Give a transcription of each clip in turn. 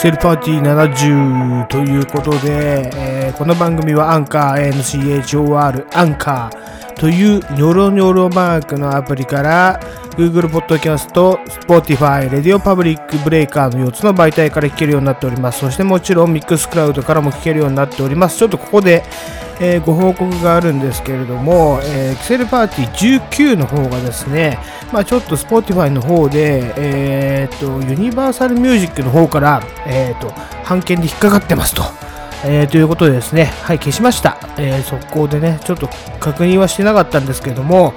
セルパーティー70ということで、えーこの番組はアンカー NCHOR アンカーというニョロニョロマークのアプリから Google Podcast、Spotify、Radio Public Breaker の4つの媒体から聞けるようになっております。そしてもちろん Mixcloud からも聞けるようになっております。ちょっとここで、えーご報告があるんですけれども、えー、キセルパーティー19の方がですね、まあ、ちょっと Spotify の方で、えー、とユニバーサルミュージックの方から、えー、と版権で引っかかってますと。えーということでですね、はい、消しました。えー速攻でね、ちょっと確認はしてなかったんですけども、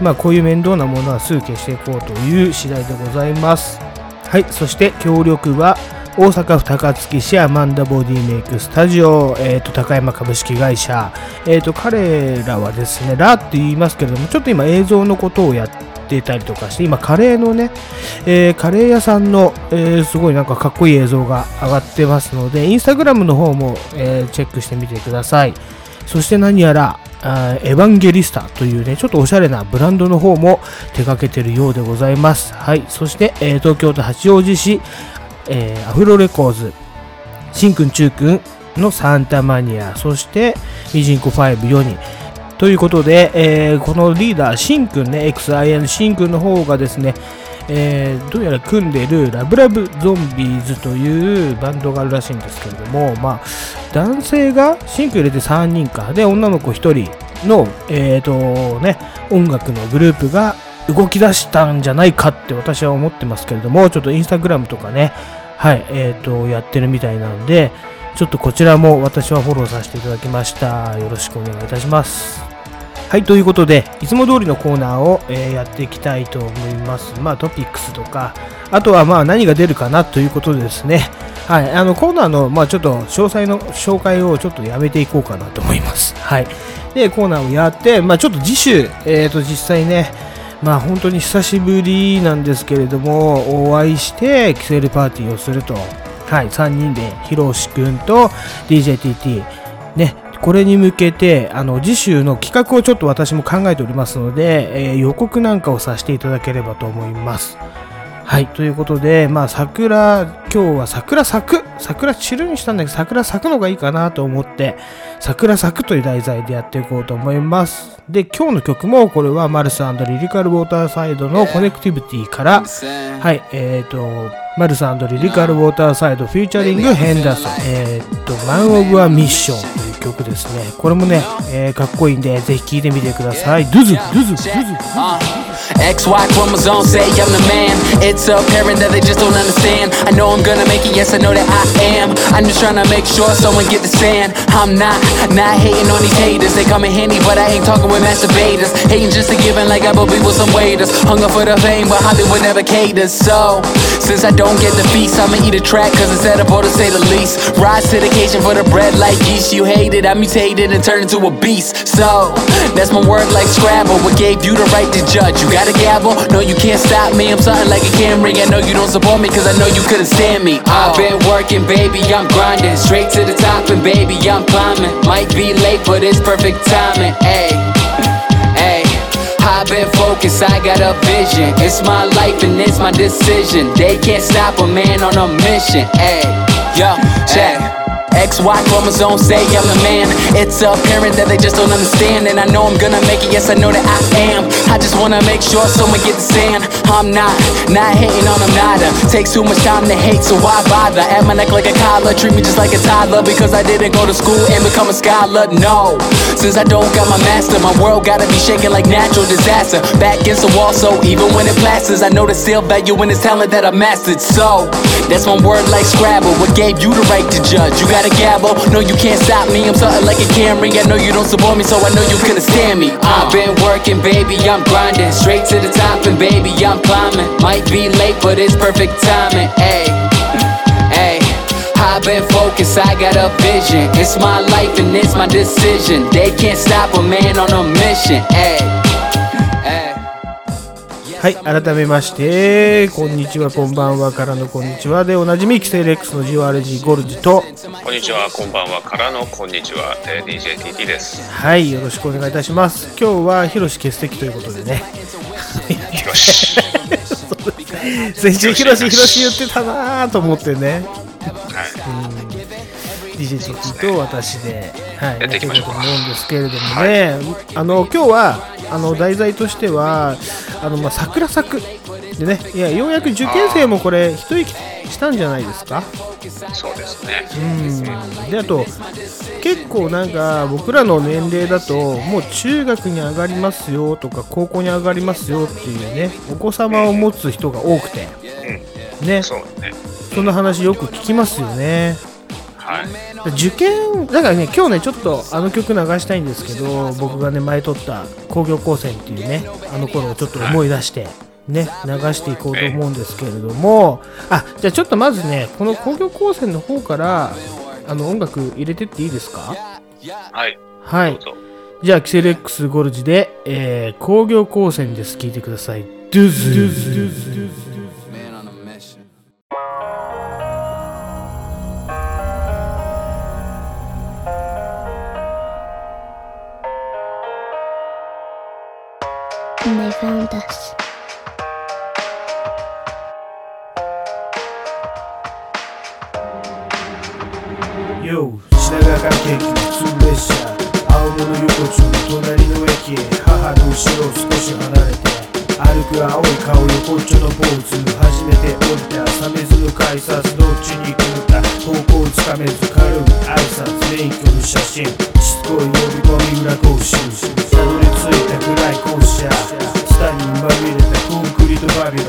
まあ、こういう面倒なものはすぐ消していこうという次第でございます。はい、そして協力は、大阪府高槻市アマンダボディメイクスタジオ、えー、と高山株式会社、えー、と彼らはですね、ラって言いますけれども、ちょっと今映像のことをやってたりとかして、今カレーのね、えーカレー屋さんの、えーすごいなんかかっこいい映像が上がってますので、インスタグラムの方も、えーチェックしてみてください。そして何やら、エヴァンゲリスタというね、ちょっとおしゃれなブランドの方も手掛けてるようでございます。はい。そして、えー東京都八王子市、えーアフロレコーズ、しんくんちゅうくんのサンタマニア、そして、ミジンコ54人。ということで、えーこのリーダー、しんくんね、XIN しんくんの方がですね、えーどうやら組んでるラブラブゾンビーズというバンドがあるらしいんですけれども、まあ、男性がシンク入れて3人か、で、女の子1人の、えーとね、音楽のグループが動き出したんじゃないかって私は思ってますけれども、ちょっとインスタグラムとかね、はい、えーと、やってるみたいなので、ちょっとこちらも私はフォローさせていただきました。よろしくお願いいたします。はい、ということで、いつも通りのコーナーを、えーやっていきたいと思います。まあ、トピックスとか、あとはまあ何が出るかなということでですね、はい、あのコーナーの、まあ、ちょっと詳細の紹介をちょっとやめていこうかなと思います。はい。で、コーナーをやって、まあ、ちょっと次週、えっ、と、実際ね、まあ、本当に久しぶりなんですけれども、お会いして、キセルパーティーをすると、はい、3人で、ひろしくんと DJTT、ね、これに向けて、あの、次週の企画をちょっと私も考えておりますので、えー予告なんかをさせていただければと思います。はい、ということで、まあ、桜、今日は桜咲く、桜散るにしたんだけど、桜咲くのがいいかなと思って、桜咲くという題材でやっていこうと思います。で、今日の曲も、これはマルスリリカルウォーターサイドのコネクティビティから、はい、えっ、と、マルスリリカルウォーターサイドフューチャリングヘンダーソン、えっ、と、マン・オブ・ア・ミッションという曲ですね。これもね、えーかっこいいんで、ぜひ聴いてみてください。ドゥズ、ドゥズ、ドゥズ。Uh, XY chromosomes say I'm the man. It's apparent that they just don't understand. I know I'm gonna make it, yes, I know that I am. I'm just trying to make sure someone get the stand. I'm not, not hating on these haters. They come in handy, but I ain't talking with masturbators. Hating just a giving like I will be with some waiters. Hunger for the fame, but Hollywood never caters. So, since I don't get the feast, I'ma eat a track, cause it's edible to say the least. Rise to the occasion for the bread like yeast. You hate it, I mutated and turned into a beast. So, that's my word like Scrabble. What gave you the right to judge? You got a gavel? No, you can't stop me. I'm something like a Camry. I know you don't support me, cause I know you couldn't stand me. I've oh. been working, baby, I'm grinding. Straight to the top, and baby, I'm climbing. Might be late, but it's perfect timing. Ayy. Ayy, I've been focused, I got a vision. It's my life and it's my decision. They can't stop a man on a mission. Ayy, yo, check. XY chromosomes say I'm the man. It's apparent that they just don't understand. And I know I'm gonna make it, yes, I know that I am. I just wanna make sure someone get the sand. I'm not, not hating on them, nada. Takes too much time to hate, so why bother? At my neck like a collar, treat me just like a toddler. Because I didn't go to school and become a scholar. No, since I don't got my master, my world gotta be shaking like natural disaster. Back against the wall, so even when it plasters, I know the still value in this talent that I mastered. So, that's one word like Scrabble. What gave you the right to judge? You got a gavel? No, you can't stop me. I'm something like a Camry. I know you don't support me, so I know you couldn't stand me. Uh. I've been working, baby, I'm grinding. Straight to the top, and baby, I'm climbing. Might be late, but it's perfect timing. Ayy, ayy. I've been focused, I got a vision. It's my life and it's my decision. They can't stop a man on a mission. Ayy. はい、改めまして、こんにちは、こんばんはからのこんにちは。でおなじみ、キセレックスの GRG ゴルジと、こんにちは、こんばんはからのこんにちは、えー DJTT です。はい、よろしくお願いいたします。今日はヒロシ欠席ということでね、よし。先週ヒロシヒロシ言ってたなーと思ってね、DJ トキと私で、はい、やっていきましょうかやっていと思うんですけれどもね、あの今日はあの題材としてはあの、まあ、桜咲くでねいやようやく受験生もこれ一息したんじゃないですか？そうですね。うん。であと結構なんか僕らの年齢だともう中学に上がりますよとか高校に上がりますよっていうねお子様を持つ人が多くて。ね。そうね。そんな話よく聞きますよねはい。受験だからね今日ねちょっとあの曲流したいんですけど僕がね前撮った工業高専っていうねあの頃をちょっと思い出してね流していこうと思うんですけれどもあじゃあちょっとまずねこの工業高専の方からあの音楽入れてっていいですか？はい。はい。じゃあキセレックスゴルジで、えー工業高専です。聞いてください。ドゥズドゥズドゥズ they found us. Yo 品川から京急通列車青物横丁の隣の駅へ。母の後ろを少し離れて。歩く青い顔横っちょのポーズ。初めて降りた鮫洲の改札どっちに行くのか方向をつかめず軽い挨拶免許の写真。しつこい呼び込み裏講習。たどり着いた暗い校舎。下にまみれたコンクリートバビロン。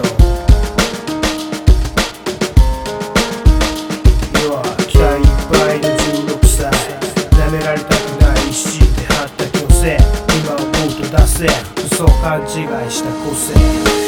要は期待いっぱいの16歳。舐められたくない一心で張った虚勢。今をもっと出せ。嘘勘違いした個性。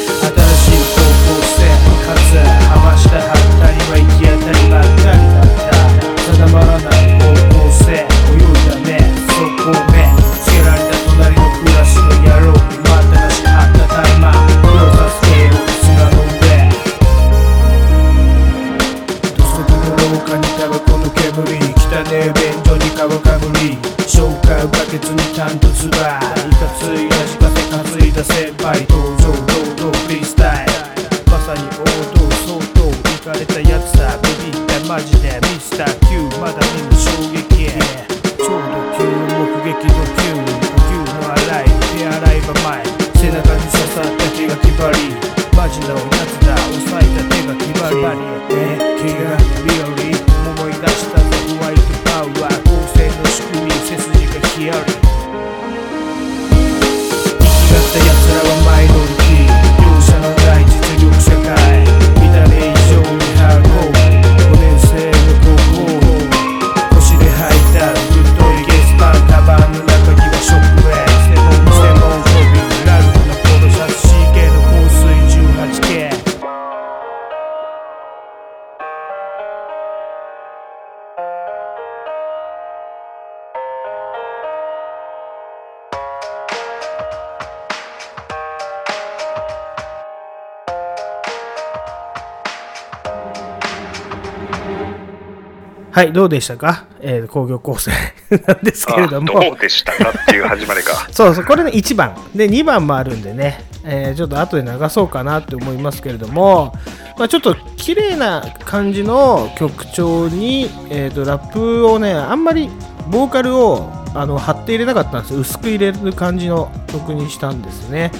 はい、どうでしたか、えー工業高専 なんですけれども。あどうでしたかっていう始まりか。そうそう、これね、1番。で、2番もあるんでね、えーちょっと後で流そうかなって思いますけれども、まあ、ちょっと綺麗な感じの曲調に、えー、とラップをね、あんまりボーカルをあの貼って入れなかったんですよ。薄く入れる感じの曲にしたんですね。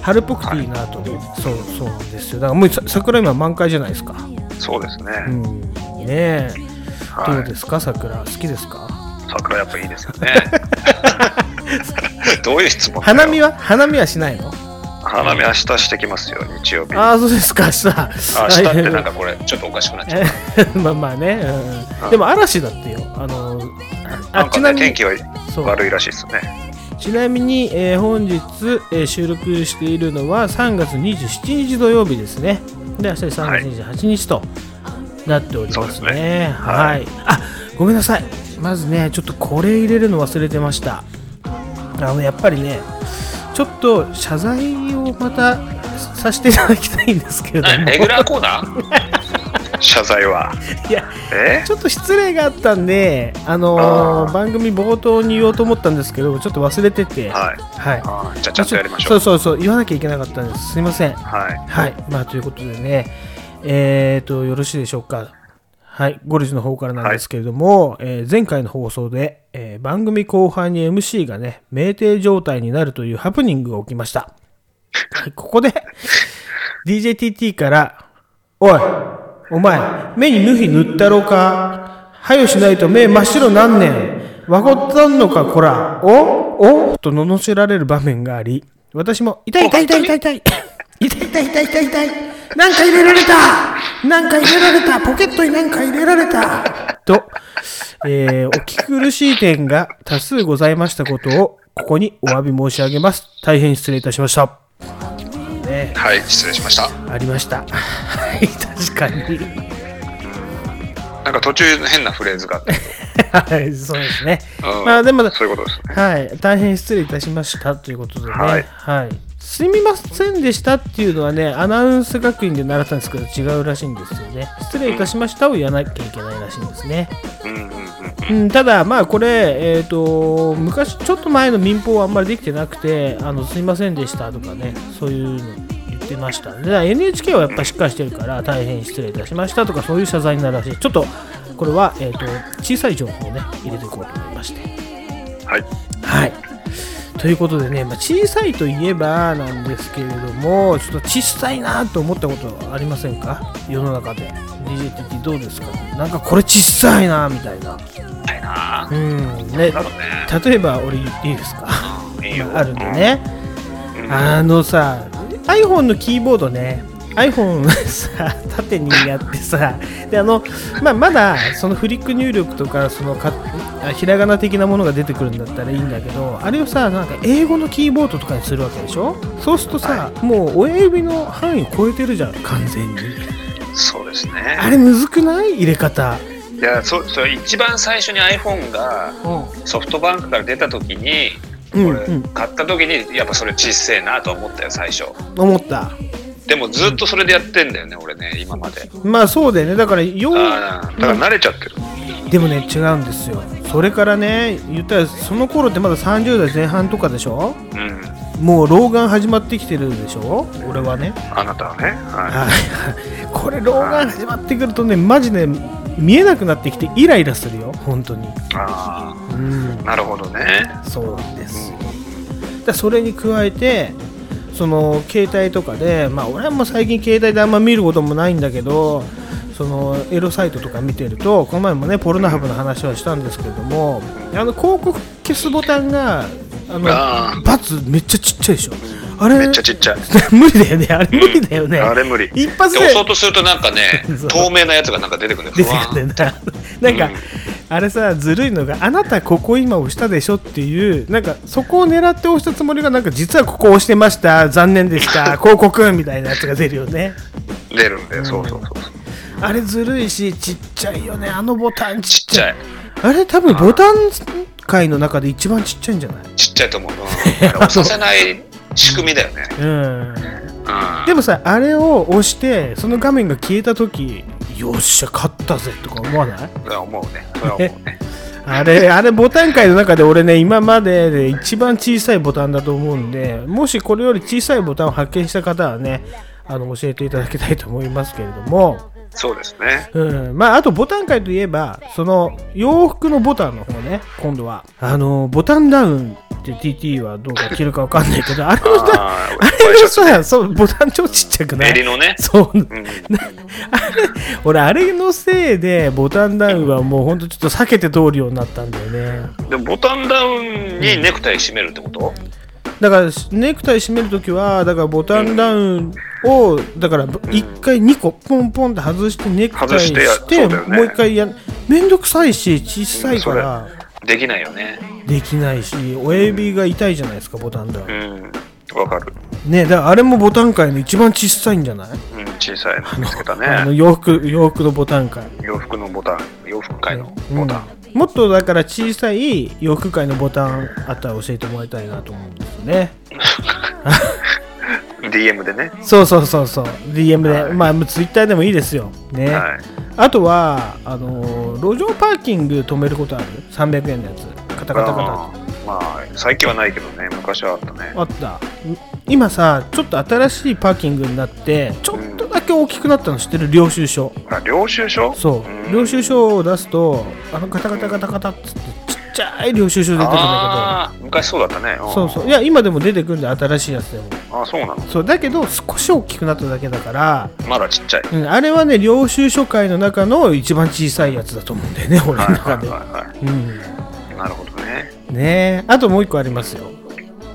春っぽくていいなと思って、そうそうなんですよ。だからもうさ桜今満開じゃないですか。そうですね。うん。ねえ。どはい。うですか、桜。好きですか？桜やっぱいいですよね。どういう質問花見は？花見はしないの？花見明日してきますよ、日曜日。ああ、そうですか、明日。あ明日ってなんかこれ、ちょっとおかしくなっちゃう。まあまあね、うん、でも嵐だってよ。あのあね、ちなみに天気は悪いらしいですね。ちなみに、えー本日、えー収録しているのは3月27日土曜日ですね。で、明日で3月28日となっておりますそうですね。ねは。はいあごめんなさい。まずね、ちょっとこれ入れるの忘れてました。あの、やっぱりね、ちょっと謝罪をまたさせていただきたいんですけれども。レギュラーコーナー？謝罪は？いや、え？ちょっと失礼があったんで、あのー番組冒頭に言おうと思ったんですけど、ちょっと忘れてて、はい。はい。じゃあちゃんとやりましょ。そううそうそう、言わなきゃいけなかったんです。すいません。はい。はい。まあ、ということでね、えーと、よろしいでしょうか？はい、ゴルジの方からなんですけれども、えー前回の放送で、えー番組後半に MC がね、酩酊状態になるというハプニングが起きました。はい、ここで、DJTT から、おい、お前、目に無比塗ったろうか？はよしないと目真っ白なんねん。わごったんのか、こら。おお？と罵られる場面があり、私も、痛い痛い痛い痛い痛い。痛い痛い痛い痛い痛い。なんか入れられたなんか入れられたポケットになんか入れられたと、えーお聞き苦しい点が多数ございましたことを、ここにお詫び申し上げます。大変失礼いたしました。ね、はい、失礼しました。ありました。はい、確かに。なんか途中変なフレーズがあって、はい、そうですね。うんまあでも、そういうことですね。はい、大変失礼いたしましたということでね、ははいい、すみませんでしたっていうのはね、アナウンス学院で習ったんですけど、違うらしいんですよね。失礼いたしましたを言わなきゃいけないらしいんですね。うんただ、まあこれ、えっ、と、昔、ちょっと前の民放はあんまりできてなくて、あのすみませんでしたとかね、そういうの言ってました。で NHK はやっぱしっかりしてるから、大変失礼いたしましたとか、そういう謝罪になるらしい。ちょっと、これは、えっ、と、小さい情報をね、入れていこうと思いまして。はい。はい。ということでね、まあ、小さいといえばなんですけれども、ちょっと小さいなと思ったことありませんか？世の中で。DJTT どうですか？なんかこれ小さいなみたいな。はいなうん。ね。例えば俺言っていいですか？ああるんでね。うん。あのさ、iPhone のキーボードね、iPhone さ、縦にやってさ、で、あの、まあ、まだ、そのフリック入力とか、そのか、あひらがな的なものが出てくるんだったらいいんだけど、あれをさ、なんか英語のキーボードとかにするわけでしょ？そうするとさ、もう親指の範囲超えてるじゃん、完全に。そうですね。あれ、むずくない？入れ方。いや、そそれ一番最初に iPhone がうん。ソフトバンクから出た時に、うん、俺、うん。買った時にやっぱそれ小せえなと思ったよ最初思った。でもずっとそれでやってんだよね俺ね今まで。まあ、そうだよね。だから、よう、ああだから慣れちゃってる。でもね違うんですよ。それからね言ったらその頃ってまだ30代前半とかでしょ？うん。もう老眼始まってきてるでしょ？俺はね。あなたはね。ははいこれ老眼始まってくるとねマジで見えなくなってきてイライラするよ。本当に。いあうん。あなるほどね。そうなんですだからそれに加えてその携帯とかでまあ俺はもう最近携帯であんま見ることもないんだけどそのエロサイトとか見てるとこの前もねポルノハブの話はしたんですけれどもあの広告消すボタンがあのあー。バツめっちゃちっちゃいでしょ。あれめっちゃちっちゃい。無理だよね。あれ無理だよね、あれ無理。一発でで押そうとするとなんかね 透明なやつがなんか出てくるんだよなんか、うんあれさずるいのがあなたここ今押したでしょっていうなんかそこを狙って押したつもりがなんか実はここ押してました。残念でした。広告みたいなやつが出るよね。出るんだよそうそうそうそう。あれずるいしちっちゃいよねあのボタン。ちっちゃい。あれ多分ボタン界の中で一番ちっちゃいんじゃない？ちっちゃいと思う。う押させない仕組みだよね。うん。うん。でもさあれを押してその画面が消えた時よっしゃ勝ったぜとか思わない？それは思うね。それは思うね。あれ、あれ、ボタン界の中で俺ね、今までで一番小さいボタンだと思うんで、もしこれより小さいボタンを発見した方はね、あの、教えていただきたいと思いますけれども、そうですね。うん、まあ、あとボタン界といえば、その、洋服のボタンの方ね、今度は、あの、ボタンダウンって TT はどうか着るかわかんないけど、あれのさ、あれのさ、そう、ボタン超ちっちゃくない？襟のね。そう、うん。俺、あれのせいで、ボタンダウンはもうほんとちょっと避けて通るようになったんだよね。でもボタンダウンにネクタイ締めるってこと？だからネクタイ締めるときはだからボタンダウンをだから1回2個ポンポンって外してネクタイ外してもう1回やめんどくさいし小さいからできないよね。できないし親指が痛いじゃないですかボタンダウンうん。わかる。ねだからあれもボタン界の一番小さいんじゃない？うん小さいの。見つけたあのね洋服洋服のボタン界洋服のボタン。洋服界のうん。ボタン。もっとだから小さい洋服界のボタンあったら教えてもらいたいなと思うんですよね DM でね。そうそうそうそう。DM で、はい。まあツイッターでもいいですよ。ね、はい。あとはあのー路上パーキング止めることある？300円のやつ。カタカタカあー。まあ最近はないけどね。昔はあったね。タあった。ん今さちょっと新しいパーキングになってちょっとだけ大きくなったの知ってる？領収書。あ領収書？そう、ん。領収書を出すとあのガタガタガタガタっつってちゃい領収書出てくるんだああ昔そうだったね。けどそうそう。いや今でも出てくるんで新しいやつでも。ああそうなの。そうだけど少し大きくなっただけだから、まだちっちゃい。うん、あれはね領収書界の中の一番小さいやつだと思うんだよね俺のはい中で、はい。はいはうん。いなるほどね。ね。えあともう一個ありますよ。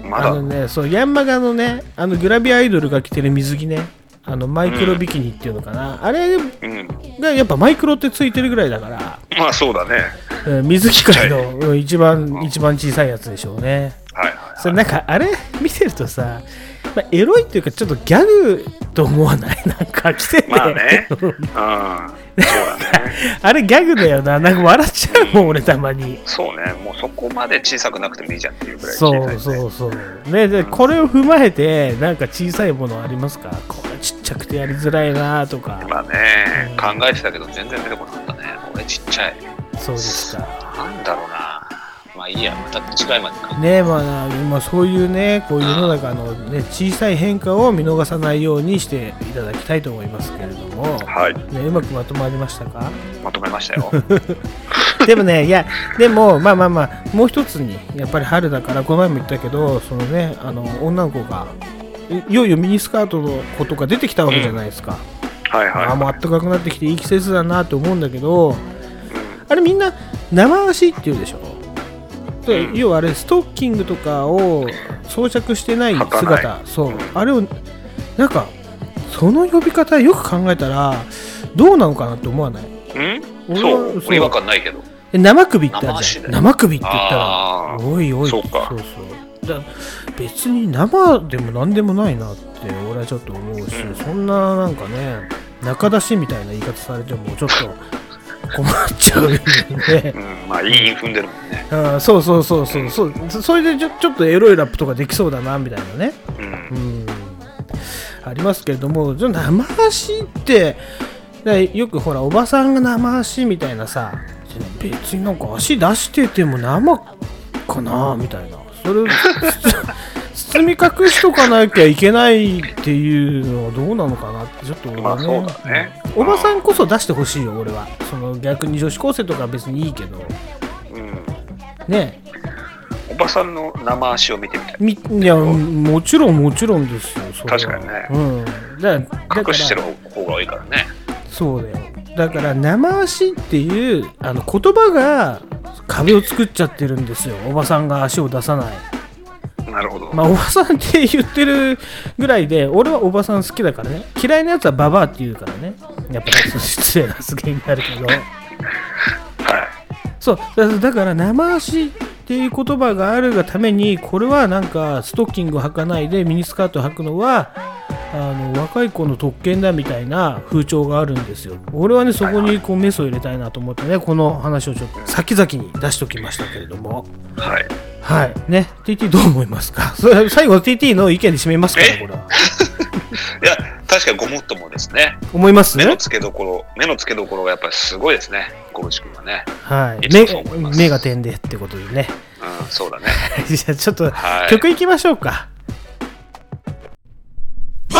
まだ？あのねそうヤンマガのねあのグラビアアイドルが着てる水着ねあのマイクロビキニっていうのかな、あれうん。がやっぱマイクロってついてるぐらいだから、まあそうだね。うん水着界のうん一番一番小さいやつでしょうね。はいはい。それなんかあれ見てるとさ、まあ、エロいっていうかちょっとギャグと思わない？なんか着てて、まあね。うん。そうだね。あれギャグだよな。なんか笑っちゃうもん俺たまに。そうね。もうそこまで小さくなくてもいいじゃんっていうぐらい小さい、ね、そうそうそう。ねでこれを踏まえてなんか小さいものありますか？これちっちゃくてやりづらいなとか。まあね。考えてたけど全然出てこなかったね。俺ちっちゃい。そうですか。なんだろうな。まあいいやまた違いまで考えねまあ今そういうねこういう世の中のね小さい変化を見逃さないようにしていただきたいと思いますけれども、はい。ね、うまくまとまりましたか？まとめましたよ。でもねいやでもまあまあまあもう一つにやっぱり春だからこの前も言ったけどそのねあの女の子がいいよいよミニスカートの子とか出てきたわけじゃないですか、はいはい。あもう暖かくなってきていい季節だなと思うんだけどあれみんな生足って言うでしょ？要はあれストッキングとかを装着してない姿そう。あれをなんかその呼び方よく考えたらどうなのかなって思わない？うん？そう。そう。違和感ないけど。え生首ってあるじゃん。生首って言ったら。おいおい。そうか。そうそう。だ別に生でも何でもないなって俺はちょっと思うし、うん。そんななんかね中出しみたいな言い方されてもちょっと困っちゃうよね。うんまあいい韻踏んでるもんね。あーそうそうそうそう。そうそそれでちょちょっとエロいラップとかできそうだなみたいなね。うん。うんありますけれどもじゃあ生足ってだよくほらおばさんが生足みたいなさ別になんか足出してても生かなみたいな。それを包み隠しとかなきゃいけないっていうのはどうなのかなってちょっと俺はまあそうだね。おばさんこそ出してほしいよ俺は。その逆に女子高生とかは別にいいけど。うん。ねおばさんの生足を見てみたい。みいやもちろんもちろんですよそ確かにね。うん。だだから隠してる方が多いからね。そうだよ。だから生足っていうあの言葉が壁を作っちゃってるんですよ。おばさんが足を出さないなるほど、まあおばさんって言ってるぐらいで俺はおばさん好きだからね。嫌いなやつはババアって言うからね。やっぱり 失礼な発言になるけど。はい。そう。だだから生足っていう言葉があるがためにこれはなんかストッキングを履かないでミニスカートを履くのはあの若い子の特権だみたいな風潮があるんですよ。俺はねそこにこうメスを入れたいなと思ってねこの話をちょっと先々に出しておきましたけれども。はいはい。ね。TT どう思いますか？それ最後 TT の意見で締めますからえ？これは。いや確かにごもっともですね。思います目の付けどころ目の付けどころがやっぱりすごいですねゴルシ君はね。はい。目目が点でってことでね。うんそうだね。じゃあちょっとはい。曲いきましょうか。Who's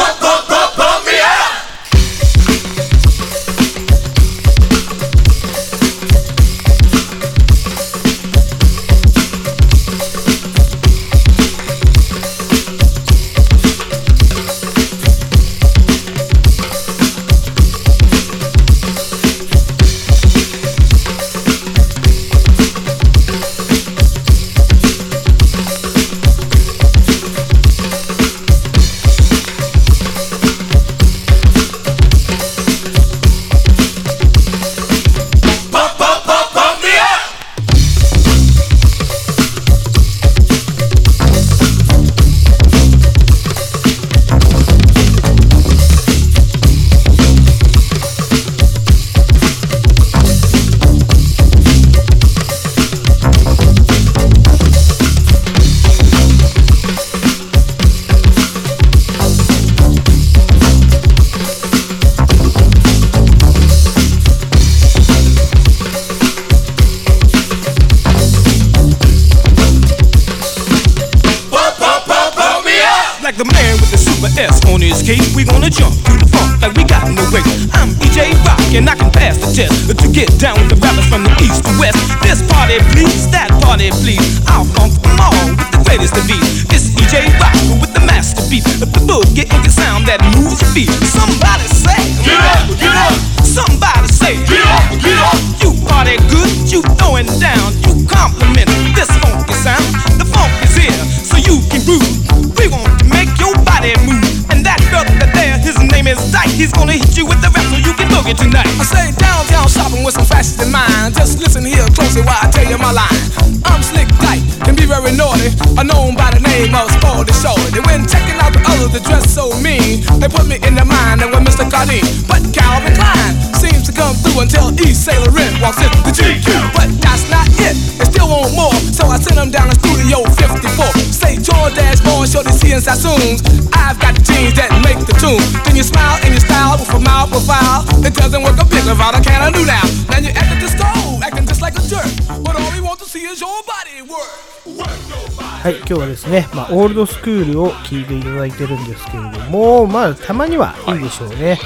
ね、まあ、オールドスクールを聞いていただいてるんですけれども、まあ、たまにはいいでしょうね。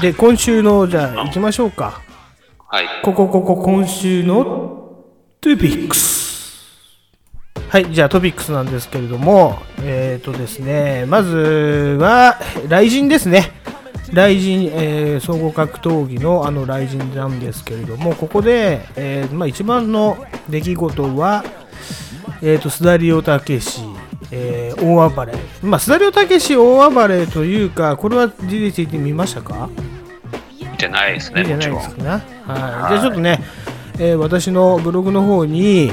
で、今週の、じゃあ、行きましょうか。はい。ここ、ここ、今週のトピックス。はい、じゃあトピックスなんですけれども、えっ、ー、とですね、まずは、雷神ですね。雷神、えー総合格闘技のあの雷神なんですけれども、ここで、えーまあ、一番の出来事は、えー、とスダリオタケシ、えー大暴れ、まあ、スダリオタケシ大暴れというか、これは DDT 見ましたか？見てないですね、いいじゃもちろん。ないですかな。はい。じゃあちょっとね、えー私のブログの方に、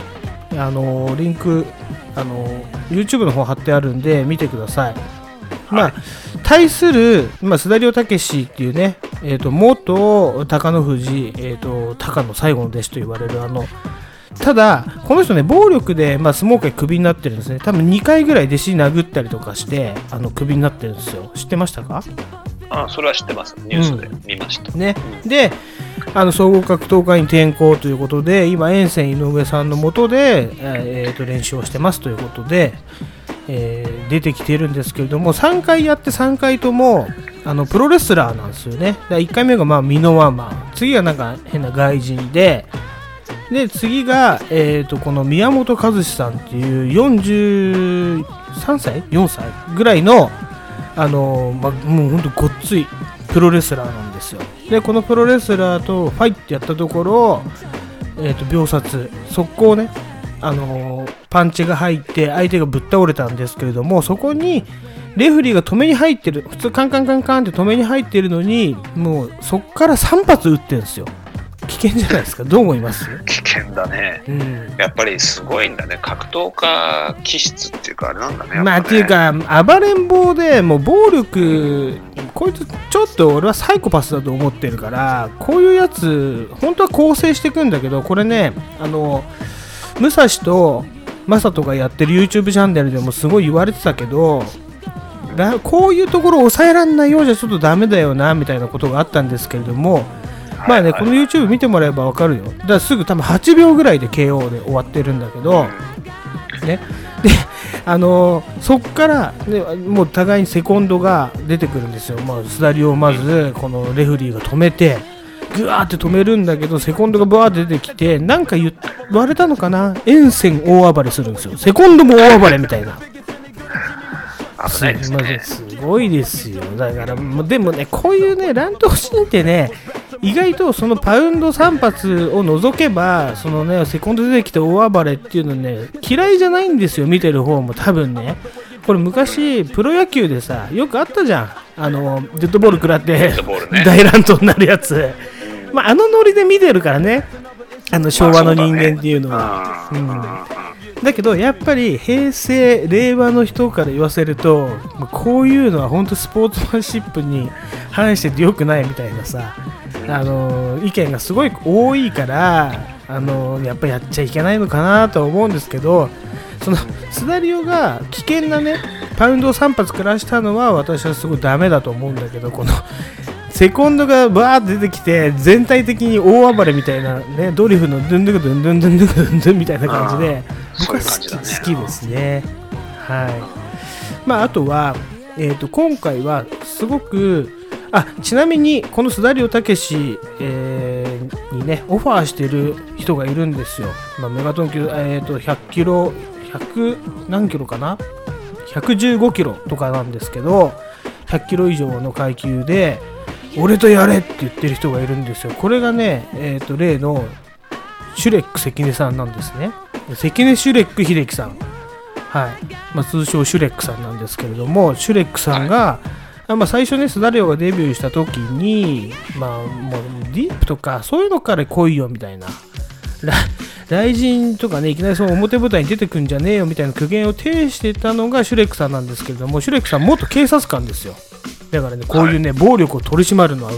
あのリンク、あの YouTube の方貼ってあるんで見てください。まあ、対する、まあ、須田亮武っていうね、えー、と元貴乃富士、えー、と高野最後の弟子と言われるあのただ、この人ね、暴力で、まあ、相撲界クビになってるんですね。多分2回ぐらい弟子殴ったりとかして、あのクビになってるんですよ。知ってましたか？あ、それは知ってます。ニュースで見ました。ね、であの総合格闘家に転向ということで今沿線井上さんのもとで、えーえーと練習をしてますということで、えー出てきているんですけれども3回やって3回ともあのプロレスラーなんですよね1回目がまあミノワマン次がなんか変な外人でで次が、えー、とこの宮本和志さんっていう43歳？4歳？ぐらいのあのま、もうほんとごっついプロレスラーなんですよ。でこのプロレスラーとファイってやったところ、えー、と秒殺。速攻ねあのパンチが入って相手がぶっ倒れたんですけれどもそこにレフリーが止めに入ってる。普通カンカンカンカンって止めに入ってるのにもうそこから3発撃ってるんですよ。危険じゃないですかどう思います？危険だね。うんやっぱりすごいんだね。格闘家気質っていうか、あれなんだね。ねまあっていう、か暴れん坊でもう暴力こいつちょっと俺はサイコパスだと思ってるからこういうやつ本当は構成していくんだけどこれねあの武蔵とマサトがやってる YouTube チャンネルでもすごい言われてたけどだこういうところを抑えられないようじゃちょっとダメだよなみたいなことがあったんですけれどもまあねこの YouTube 見てもらえばわかるよ。だからすぐ多分8秒ぐらいで KO で終わってるんだけどね。であのーそっから、ね、もう互いにセコンドが出てくるんですよ、まあ、スダリをまずこのレフリーが止めてぐわーって止めるんだけどセコンドがバーって出てきてなんか言われたのかな？沿線大暴れするんですよ。セコンドも大暴れみたいな。危ないです。ね。すごいです。よだからでもねこういうね乱闘シーンってね意外とそのパウンド3発を除けばそのねセコンド出てきて大暴れっていうのね嫌いじゃないんですよ見てる方も多分ね。これ昔プロ野球でさよくあったじゃん。あのデッドボール食らってね。大乱闘になるやつ、まあ、あのノリで見てるからね。あの昭和の人間っていうのは、うん。うんだけどやっぱり平成令和の人から言わせるとこういうのは本当スポーツマンシップに反しててよくないみたいなさあの意見がすごい多いからあのやっぱやっちゃいけないのかなとは思うんですけどそのスダリオが危険なねパウンドを3発暮らしたのは私はすごいダメだと思うんだけどこのセコンドがバーって出てきて全体的に大暴れみたいなねドリフのドゥンドゥクドゥンドゥンドゥンドゥクドゥンドゥンみたいな感じで僕は好きね好きですねはいまああとはえー、と今回はすごくあちなみにこの須田亮武史、えーにねオファーしてる人がいるんですよ、まあ、メガトン級、えー、と100キロ100何キロかな115キロとかなんですけど100キロ以上の階級で俺とやれって言ってる人がいるんですよ。これがね、えー、と例のシュレック関根さんなんですね。関根シュレック秀樹さん。はい。まあ、通称シュレックさんなんですけれどもシュレックさんが、あまあ、最初ねスダリオがデビューした時に、まあ、もうディープとかそういうのから来いよみたいな。ら雷神とかねいきなりその表舞台に出てくんじゃねえよみたいな苦言を呈してたのがシュレックさんなんですけれどもシュレックさん元警察官ですよだからねこういうね、暴力を取り締まるのは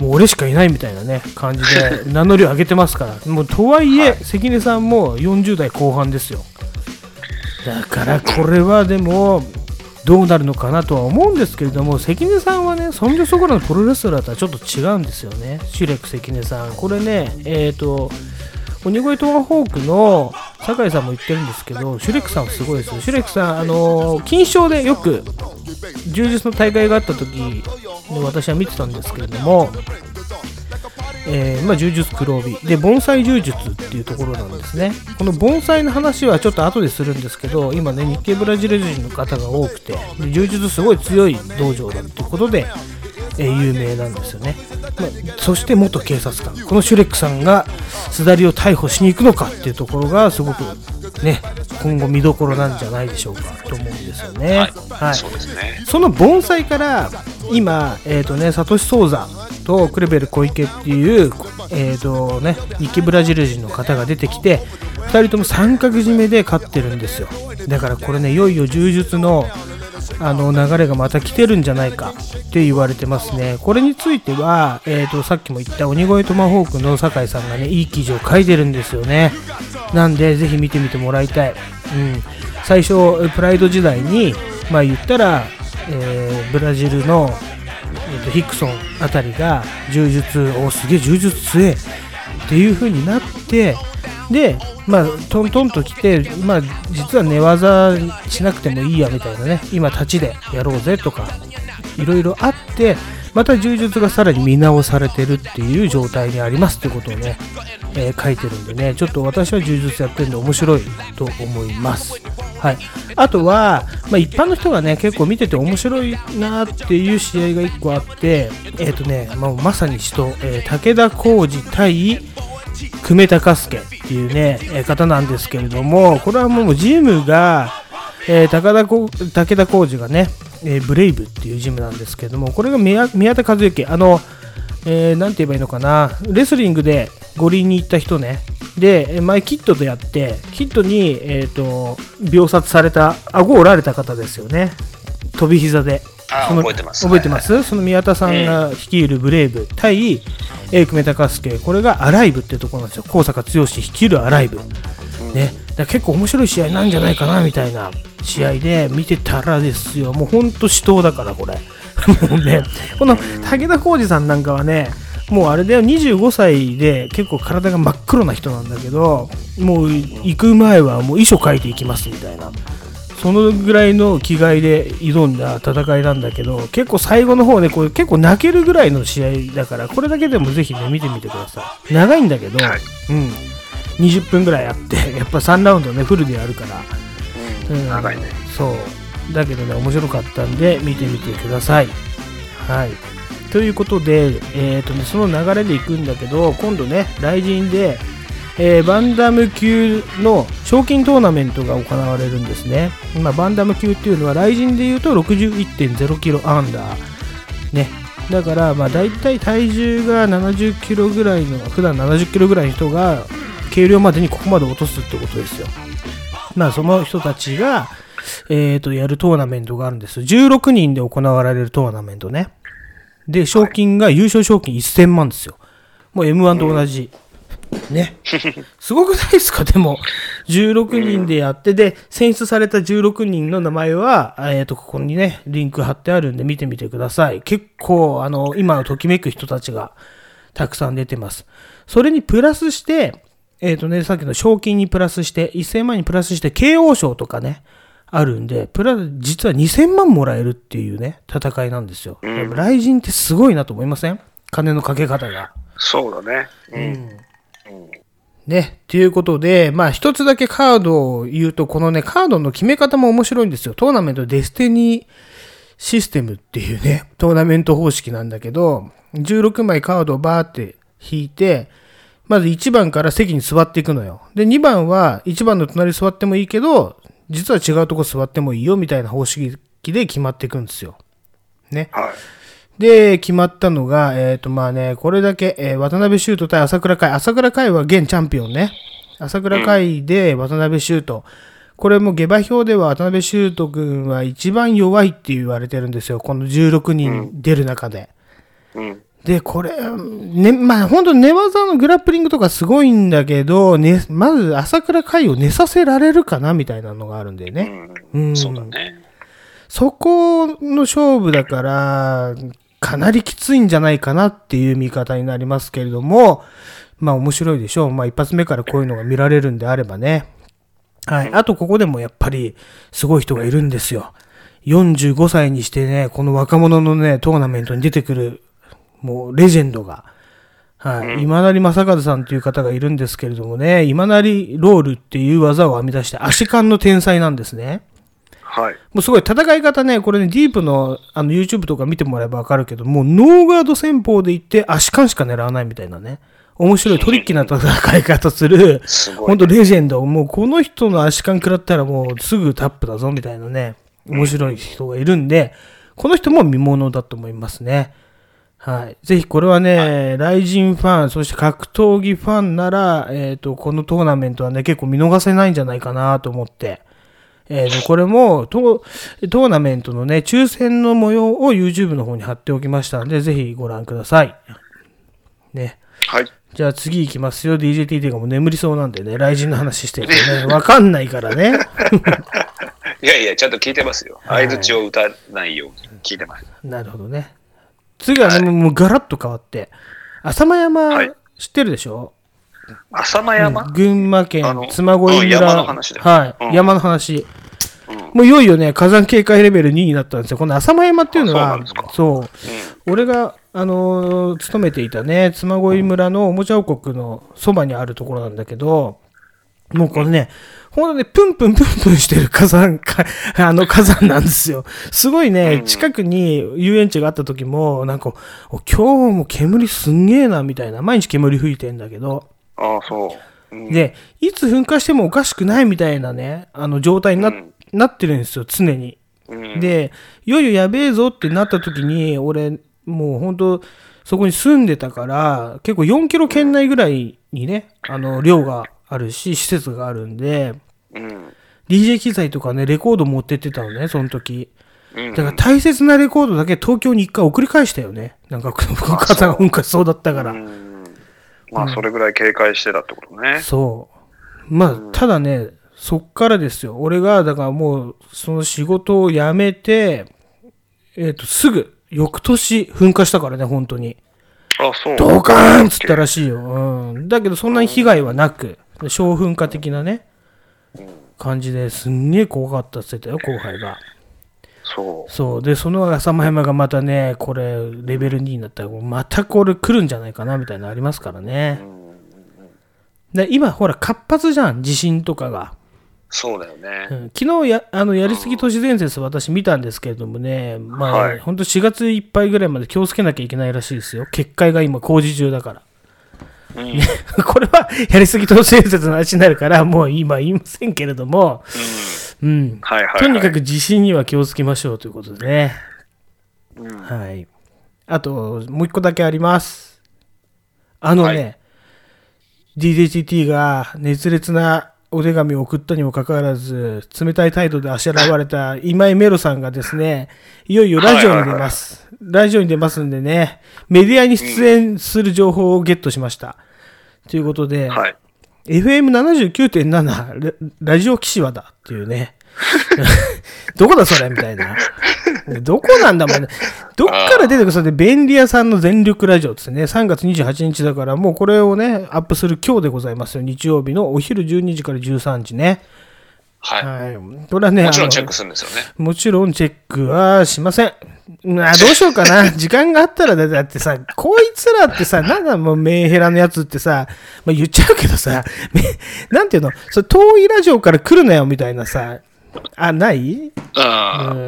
もう俺しかいないみたいなね感じで 名乗りを上げてますから。もうとはいえ、関根さんも40代後半ですよ。だからこれはでもどうなるのかなとは思うんですけれども関根さんはねそんじょそこらのプロレスラーとはちょっと違うんですよね。シュレック関根さん。これねえっ、と鬼越トマホークの酒井さんも言ってるんですけどシュレックさんはすごいですよ。シュレックさんあの金賞でよく柔術の大会があった時に私は見てたんですけれどもえーまあ、柔術黒帯。で盆栽柔術っていうところなんですね。この盆栽の話はちょっと後でするんですけど今ね日系ブラジル人の方が多くてで柔術すごい強い道場だっていうことで、えー有名なんですよね、まあ、そして元警察官。このシュレックさんがすだりを逮捕しに行くのかっていうところがすごくね今後見どころなんじゃないでしょうかと思うんですよね。はい、はい。そうですね。その盆栽から今、えーとね、サトシ・ソウザとクレベル小池っていう、えーとね、日系ブラジル人の方が出てきて2人とも三角締めで勝ってるんですよ。だからこれねいよいよ柔術のあの流れがまた来てるんじゃないかって言われてますね。これについては、えー、とさっきも言った鬼越トマホークの酒井さんがねいい記事を書いてるんですよね。なんでぜひ見てみてもらいたい、うん、最初プライド時代にまあ言ったら、えーブラジルの、えーとヒクソンあたりが柔術おすげえ柔術強えっていう風になってでまあトントンと来てまあ実は寝技しなくてもいいやみたいなね今立ちでやろうぜとかいろいろあってまた柔術がさらに見直されてるっていう状態にありますってことをね、えー書いてるんでねちょっと私は柔術やってるんで面白いと思います。はい。あとは、まあ、一般の人がね結構見てて面白いなっていう試合が1個あってえっ、とね、まあ、まさに人、えー武田浩二対久米孝介っていうね、え方なんですけれども、これはもうジムが、えー高田こ武田浩二がね、えーブレイブっていうジムなんですけれども、これが宮田和幸、あの、えーなんて言えばいいのかな、レスリングで五輪に行った人ね、で、前キットでやって、キットに、えー、と秒殺された、顎を折られた方ですよね、飛び膝で。覚えてます。覚えてます、その宮田さんが率いるブレイブ対、えー、久米孝介、これがアライブっていうところなんですよ、高坂剛率いるアライブ。ね、だ結構面白い試合なんじゃないかなみたいな試合で見てたらですよ、もうほんと死闘だから、これ。も うね、この武田浩二さんなんかはね、もうあれだよ、25歳で結構体が真っ黒な人なんだけど、もう行く前はもう遺書書いていきますみたいな。そのぐらいの気概で挑んだ戦いなんだけど、結構最後の方でこれ結構泣けるぐらいの試合だから、これだけでもぜひね、見てみてください。長いんだけど、はいうん。20分ぐらいあって、やっぱ3ラウンドね、フルでやるから。うん長いね。そう。だけどね、面白かったんで、見てみてください。はい。ということで、えーとね、その流れでいくんだけど、今度ね、来人で、えーバンダム級の賞金トーナメントが行われるんですね。まあ、バンダム級っていうのは、来人でいうと61.0キロアンダー。ね。だから、まあ、大体体重が70キロぐらいの、普段70キロぐらいの人が、軽量までにここまで落とすってことですよ。まあ、その人たちが、えーと、やるトーナメントがあるんです。16人で行われるトーナメントね。で、賞金が優勝賞金1000万ですよ。もう M1 と同じ。ね。すごくないですか？でも、16人でやって、で、選出された16人の名前は、えっ、と、ここにね、リンク貼ってあるんで見てみてください。結構、あの、今のときめく人たちがたくさん出てます。それにプラスして、えっ、とね、さっきの賞金にプラスして、1000万にプラスして、慶応賞とかね、あるんで、プラス実は2000万もらえるっていうね、戦いなんですよ。うんやっぱ雷神ってすごいなと思いません？金のかけ方が。そうだね。うん。ね。ということで、まあ一つだけカードを言うと、このね、カードの決め方も面白いんですよ。トーナメントデスティニーシステムっていうね、トーナメント方式なんだけど、16枚カードをバーって引いて、まず1番から席に座っていくのよ。で、2番は1番の隣座ってもいいけど、実は違うとこ座ってもいいよみたいな方式で決まっていくんですよ。ね。はい。で、決まったのが、えっ、と、まあね、これだけ、えー渡辺修斗対朝倉海。朝倉海は現チャンピオンね。朝倉海で渡辺修斗。これも下馬評では渡辺修斗君は一番弱いって言われてるんですよ。この16人出る中で。うん。で、これ、ね、まあ本当寝技のグラップリングとかすごいんだけど、ね、まず朝倉海を寝させられるかなみたいなのがあるんだよね。う。うんんそうだね。そこの勝負だから、かなりきついんじゃないかなっていう見方になりますけれども、まあ面白いでしょう。まあ一発目からこういうのが見られるんであればね。はい。あとここでもやっぱりすごい人がいるんですよ。45歳にしてね、この若者のね、トーナメントに出てくる、もうレジェンドが、はい。今成正和さんという方がいるんですけれどもね、今成ロールっていう技を編み出して足感の天才なんですね。はい。もうすごい戦い方ね、これね、ディープのあの YouTube とか見てもらえばわかるけど、もうノーガード戦法で行って足感しか狙わないみたいなね。面白いトリッキーな戦い方する、すごいねほんとレジェンド。もうこの人の足感食らったらもうすぐタップだぞみたいなね、面白い人がいるんで、この人も見物だと思いますね。はい。ぜひこれはね、ライジンファン、そして格闘技ファンなら、えっ、と、このトーナメントはね、結構見逃せないんじゃないかなと思って、えーとこれもト、トーナメントのね、抽選の模様を YouTube の方に貼っておきましたんで、ぜひご覧ください。ね。はい。じゃあ次行きますよ。DJTT がもう眠りそうなんでね、雷神の話してるとね、わかんないからね。いやいや、ちゃんと聞いてますよ。はい相槌を打たないように聞いてます。なるほどね。次はね、もうもうガラッと変わって、浅間山、はい知ってるでしょ？浅間山、群馬県嬬恋うん村、山の話だよはい、うん山の話。うんもういよいよね、火山警戒レベル2になったんですよ。この浅間山っていうのはあそうなん俺が、あのー勤めていたね、嬬恋村のおもちゃ王国のそばにあるところなんだけど、もうこれね、ほんとね、プンプンプンプンしてる火山、か あの火山なんですよ。すごいね、近くに遊園地があった時も、なんか、お今日も煙すんげえな、みたいな。毎日煙吹いてんだけど、ああ、そう。うん、で、いつ噴火してもおかしくないみたいなね、あの状態にな,、うんなってるんですよ、常に。うん、で、いよいよやべえぞってなった時に、俺、もう本当、そこに住んでたから、結構4キロ圏内ぐらいにね、あの、量があるし、施設があるんで、うん。DJ 機材とかね、レコード持ってってたのね、その時。うん、だから大切なレコードだけ東京に一回送り返したよね。なんか、火山噴火しそうだったから。うんまあ、それぐらい警戒してたってことね。そう。まあ、ただね、そっからですよ。俺が、だからもう、その仕事を辞めて、えっ、と、すぐ、翌年噴火したからね、本当に。あそう。ドカーンっつったらしいよ。うん。だけど、そんなに被害はなく、小噴火的なね、感じですんげえ怖かったって言ってたよ、後輩が。そう。そう。で、その浅間山がまたね、これ、レベル2になったら、またこれ来るんじゃないかな、みたいなのありますからね。で今、ほら、活発じゃん、地震とかが。そうだよね。うん昨日や、あの、やりすぎ都市伝説私見たんですけれどもね、まあ、はいほんと4月いっぱいぐらいまで気をつけなきゃいけないらしいですよ。結界が今工事中だから。うん。これはやりすぎ都市伝説の話になるから、もう今言いませんけれども、うん。はいはい、はい。とにかく地震には気をつけましょうということでね。うん、はい。あと、もう一個だけあります。あのね、はい DDTT が熱烈なお手紙を送ったにもかかわらず、冷たい態度であしらわれた今井メロさんがですね、いよいよラジオに出ます。ラジオに出ますんでね、メディアに出演する情報をゲットしました。ということで、はい。FM79.7 ララジオ岸和だっていうね。どこだそれみたいな。どこなんだもんね。どっから出てくる？それで便利屋さんの全力ラジオですね。3月28日だからもうこれをね、アップする今日でございますよ。日曜日のお昼12時から13時ね。はい。はい。これはね、あのもちろんチェックするんですよね。もちろんチェックはしません。うんあどうしようかな。時間があったらだだってさ、こいつらってさ、なんだもうメンヘラのやつってさ、まあ、言っちゃうけどさ、めなんていうの？それ遠いラジオから来るなよみたいなさ、あ、ない？うん。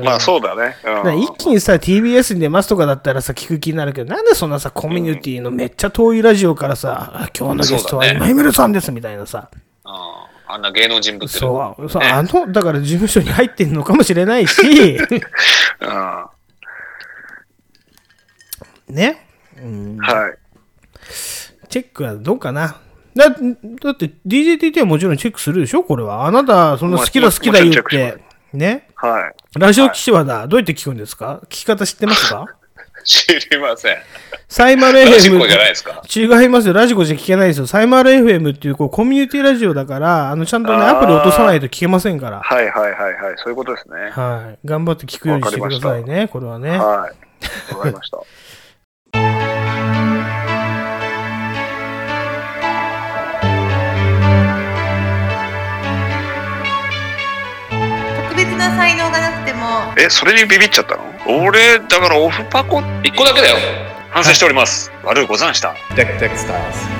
まあそうだね。う一気にさ、TBS に出ますとかだったらさ、聞く気になるけど、なんでそんなさ、コミュニティのめっちゃ遠いラジオからさ、あ今日のゲストは今井村さんですみたいなさ、うんあんな芸能人ぶってる。そう、そう、ねあの、だから事務所に入ってんのかもしれないし、うん。はね。うんい。チェックはどうかな？だだって DJTT はもちろんチェックするでしょ？これは。あなた、そんな好きだも好きだ言って。ね？はい。ラジオ聞きはだ、どうやって聞くんですか？聞き方知ってますか？知りません。サイマルラジコ FM じゃないですか？違いますよ。ラジコじゃ聞けないですよ。サイマル FM っていうこうコミュニティラジオだから、あの、ちゃんとね、アプリ落とさないと聞けませんから。はいはいはいはい。そういうことですね。はい。頑張って聞くようにしてくださいね。これはね。はい。わかりました。な才能がなくてもえ、それにビビっちゃったの？俺、だからオフパコ1個だけだよ。反省しております。悪うござんした。Deck Deck Styles. シ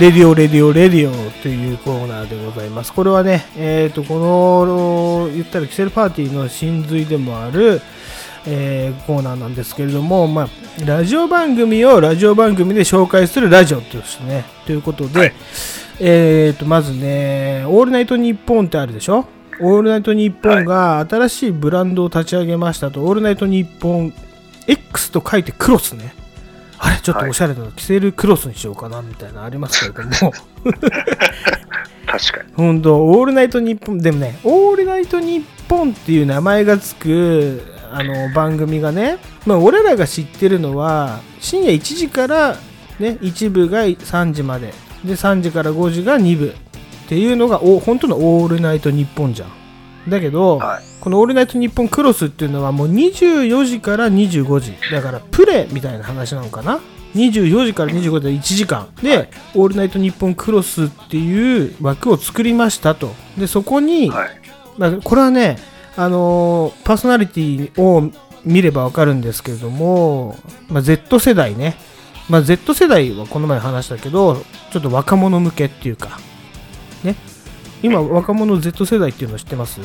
Radio、Radio、Radio というコーナーでございます。これはね、えっ、と、この、言ったらキセルパーティーの真髄でもある、えーコーナーなんですけれども、まあ、ラジオ番組をラジオ番組で紹介するラジオとしてね、ということで、はいえっ、と、まずね、オールナイトニッポンってあるでしょ？オールナイトニッポンが新しいブランドを立ち上げましたと、オールナイトニッポン X と書いてクロスね。あれ、ちょっとおしゃれなの、キセルクロスにしようかなみたいなのありますけれども、確かに。本当オールナイトニッポン、でもね、オールナイトニッポンっていう名前がつくあの番組がね、まあ、俺らが知ってるのは、深夜1時から、ね、1部が3時まで、で、3時から5時が2部っていうのが、お本当のオールナイトニッポンじゃん。だけど、はいこのオールナイトニッポンクロスっていうのはもう24時から25時。だからプレみたいな話なのかな ?24 時から25時で1時間。で、オールナイトニッポンクロスっていう枠を作りましたと。で、そこに、はい。まあ、これはね、あのーパーソナリティを見ればわかるんですけれども、まあ、Z 世代ね。まあ、Z 世代はこの前話したけど、ちょっと若者向けっていうか、ね。今、若者 Z 世代っていうの知ってます？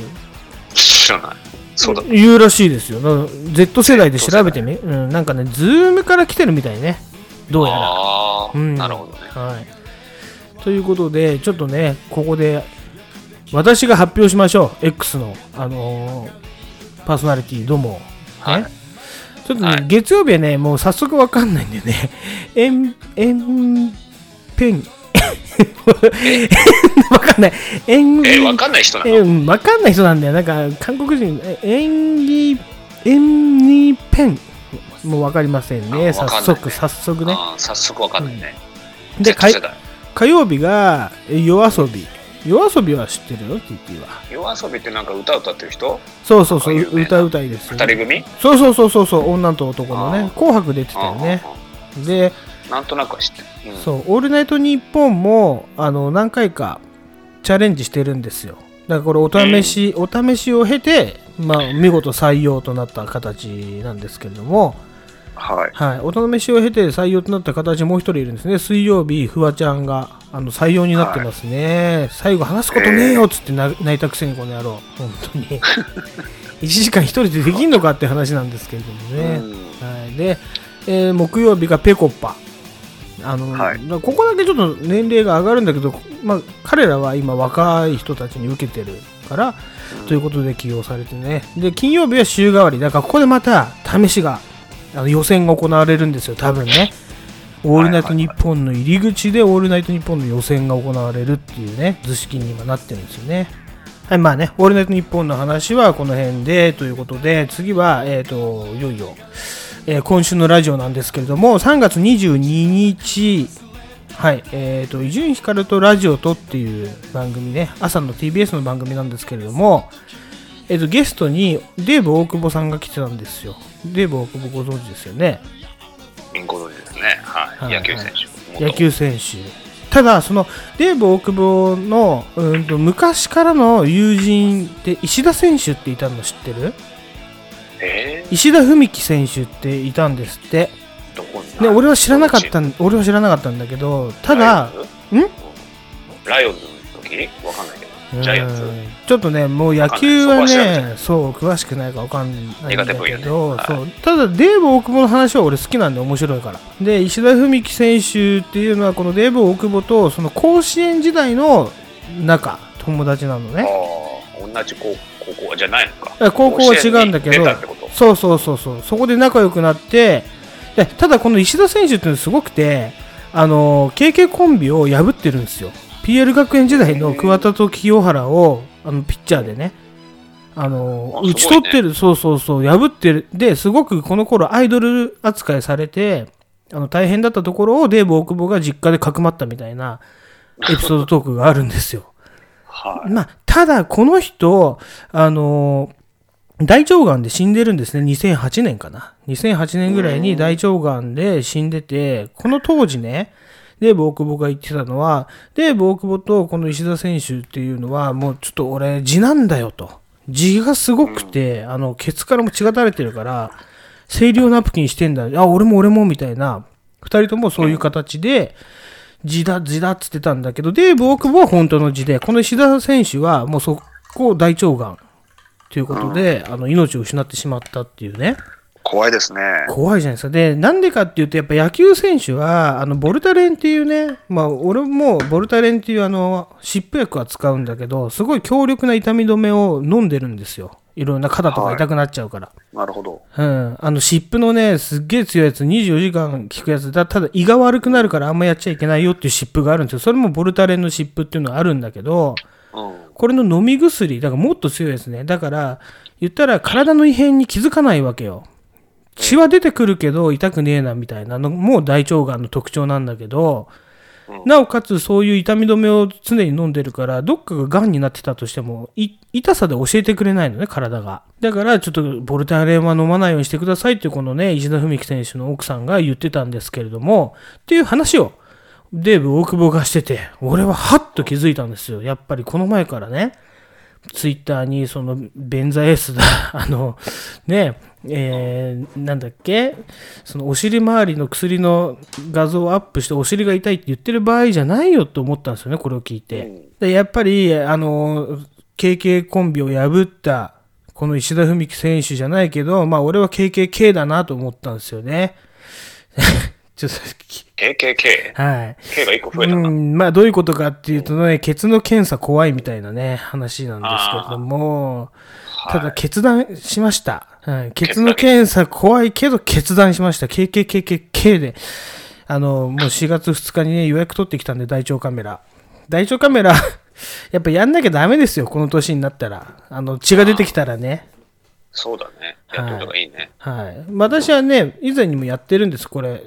知らない。そうだ。言うらしいですよ。Z 世代で調べてみ、うん、なんかね、ズームから来てるみたいね。どうやら。ああ、うんなるほどね。はい。ということで、ちょっとね、ここで、私が発表しましょう。X の、あのーパーソナリティども。ね。はいちょっとね、はい月曜日はね、もう早速わかんないんでね、えん、えん、ペン、わかんない。えん、え、わかんない人なえのー、わかんない人なんだよ。なんか、韓国人、え演技、演技ペン。もうわかりませんね。早速、早速ね。早速わかんないね。で。火曜日が、え夜遊び。夜遊びは知ってる？よ、TT は。夜遊びってなんか歌歌ってる人？そうそうそう、歌うたいです。二人組？そうそうそうそうそう、女と男の。ね紅白出てたよね。あで、ーなんとなくは知ってる。うん。そう、オールナイトニッポンも、あの、何回かチャレンジしてるんですよ。だからこれお試し、お試しを経て、まあ、見事採用となった形なんですけれども、はい。はい、お試しを経て採用となった形もう一人いるんですね。水曜日、フワちゃんがあの採用になってますね、最後話すことねえよっつってな泣いたくせにこの野郎。本当に。1時間1人でできんのかって話なんですけれどもね、はい、で、えー木曜日がペコッパあの、はい。ここだけちょっと年齢が上がるんだけど、まあ、彼らは今若い人たちに受けてるから、ということで起用されてね。で金曜日は週替わり。だからここでまた試しがあの予選が行われるんですよ。多分ね。オールナイトニッポンの入り口でオールナイトニッポンの予選が行われるっていうね図式に今なってるんですよね。はいまあね。オールナイトニッポンの話はこの辺でということで次はえっ、といよいよえー今週のラジオなんですけれども、3月22日、はい、えっ、と、伊集院光とラジオとっていう番組ね、朝の TBS の番組なんですけれども、えっ、と、ゲストにデーブ大久保さんが来てたんですよ。デーブ大久保ご存知ですよね？インコロですね。はい。はい野球選手。野球選手。ただ、そのデーブ大久保のうんと昔からの友人って石田選手っていたの知ってる？え石田文樹選手っていたんですって。ー、どこに？ね、俺は知らなかったん俺は知らなかったんだけどただライオンズ？ん？ライオンズの時？わかんないけど。ジャイアンツ？うんちょっとねもう野球はねそう詳しくないからわかんないんだけど、野ね。はい。そう。ただデーブ大久保の話は俺好きなんで面白いから。で石田文樹選手っていうのはこのデーブ大久保とその甲子園時代の仲友達なのね。同じ高高校じゃないのか。高校は違うんだけどそうそうそうそう。そこで仲良くなってでただこの石田選手っていうのはすごくてあの KK コンビを破ってるんですよ。PL 学園時代の桑田と清原をあのピッチャーでねあの打ち取ってる、そうそうそう。破ってる。ですごくこの頃アイドル扱いされてあの大変だったところをデーブ大久保が実家でかくまったみたいなエピソードトークがあるんですよはい。まあ、ただ、この人、あのー大腸がんで死んでるんですね。2008年かな。2008年ぐらいに大腸がんで死んでて、この当時ね、デーブ大久保が言ってたのは、デーブ大久保とこの石田選手っていうのは、もうちょっと俺、字なんだよと。字がすごくて、あの、ケツからも血が垂れてるから、清涼ナプキンしてんだ。あ、俺も俺も、みたいな。二人ともそういう形で、字だ、字だっつってたんだけど、デーブ大久保は本当の字で、この石田選手はもうそこ大腸がんということで、あの、命を失ってしまったっていうね。怖いですね。怖いじゃないですか。で、なんでかっていうと、やっぱ野球選手は、あの、ボルタレンっていうね、まあ、俺もボルタレンっていうあの、湿布薬は使うんだけど、すごい強力な痛み止めを飲んでるんですよ。いろんな肩とか痛くなっちゃうから。なるほど。うん。あの、湿布のね、すっげえ強いやつ、24時間効くやつだ。ただ、胃が悪くなるからあんまやっちゃいけないよっていう湿布があるんですよ。それもボルタレンの湿布っていうのはあるんだけど、うん。これの飲み薬、だからもっと強いですね。だから、言ったら体の異変に気づかないわけよ。血は出てくるけど痛くねえなみたいなのも大腸がんの特徴なんだけど、なおかつそういう痛み止めを常に飲んでるから、どっかが癌になってたとしても、痛さで教えてくれないのね、体が。だから、ちょっとボルタレンは飲まないようにしてくださいってこのね、石田文樹選手の奥さんが言ってたんですけれども、っていう話を、デーブ大久保がしてて、俺ははっと気づいたんですよ。やっぱりこの前からね、ツイッターにそのベンザエースだ、あの、ね、えー、なんだっけ、そのお尻周りの薬の画像をアップしてお尻が痛いって言ってる場合じゃないよと思ったんですよね、これを聞いて。でやっぱり、あの、KK コンビを破った、この石田文樹選手じゃないけど、まあ俺は KKK だなと思ったんですよね。ちょっと、KKK。はい。K が1個増えたな。うん、まあどういうことかっていうとね、ケツの検査怖いみたいなね、話なんですけれども、ただ決断しました。はい、ケツの検査怖いけど決断しました。KKKKK で。あの、もう4月2日にね、予約取ってきたんで、大腸カメラ。大腸カメラ、やっぱやんなきゃダメですよ、この年になったら。あの、血が出てきたらね。そうだね。やっといた方がいいね。はい。私はね、以前にもやってるんです、これ。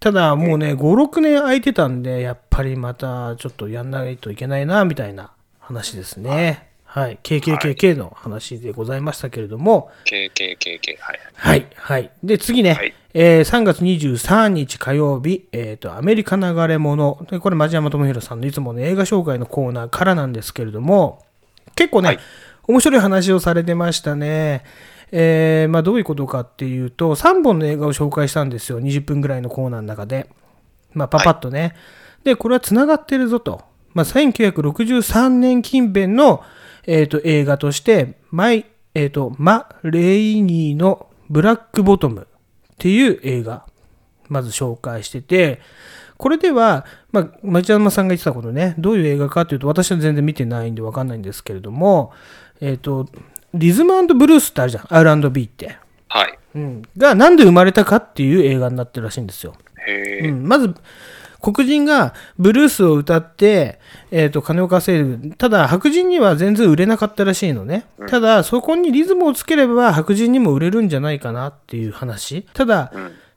ただ、もうね、5、6年空いてたんで、やっぱりまたちょっとやんないといけないな、みたいな話ですね。はい。KKKK の話でございましたけれども、KKKK。はい。はい、はい。で、次ね、はいえー3月23日火曜日、えっ、と、アメリカ流れ物。でこれ、町山智博さんのいつもの映画紹介のコーナーからなんですけれども、結構ね、はい面白い話をされてましたね。えーまあ、どういうことかっていうと、3本の映画を紹介したんですよ。20分ぐらいのコーナーの中で。まあ、パパッとね。で、これは繋がってるぞと。まあ、1963年近辺の、えー、と映画として、マイ、えー、と、マ・レイニーのブラックボトムっていう映画、まず紹介してて、これでは、まあ、町山さんが言ってたことね、どういう映画かというと、私は全然見てないんでわかんないんですけれども、えっ、と、リズムブルースってあるじゃん、R&B って。はい。うん。が、なんで生まれたかっていう映画になってるらしいんですよ。へえ。うん、まず、黒人がブルースを歌って、えっ、と、金を稼いぐ。ただ、白人には全然売れなかったらしいのね。ただ、そこにリズムをつければ白人にも売れるんじゃないかなっていう話。ただ、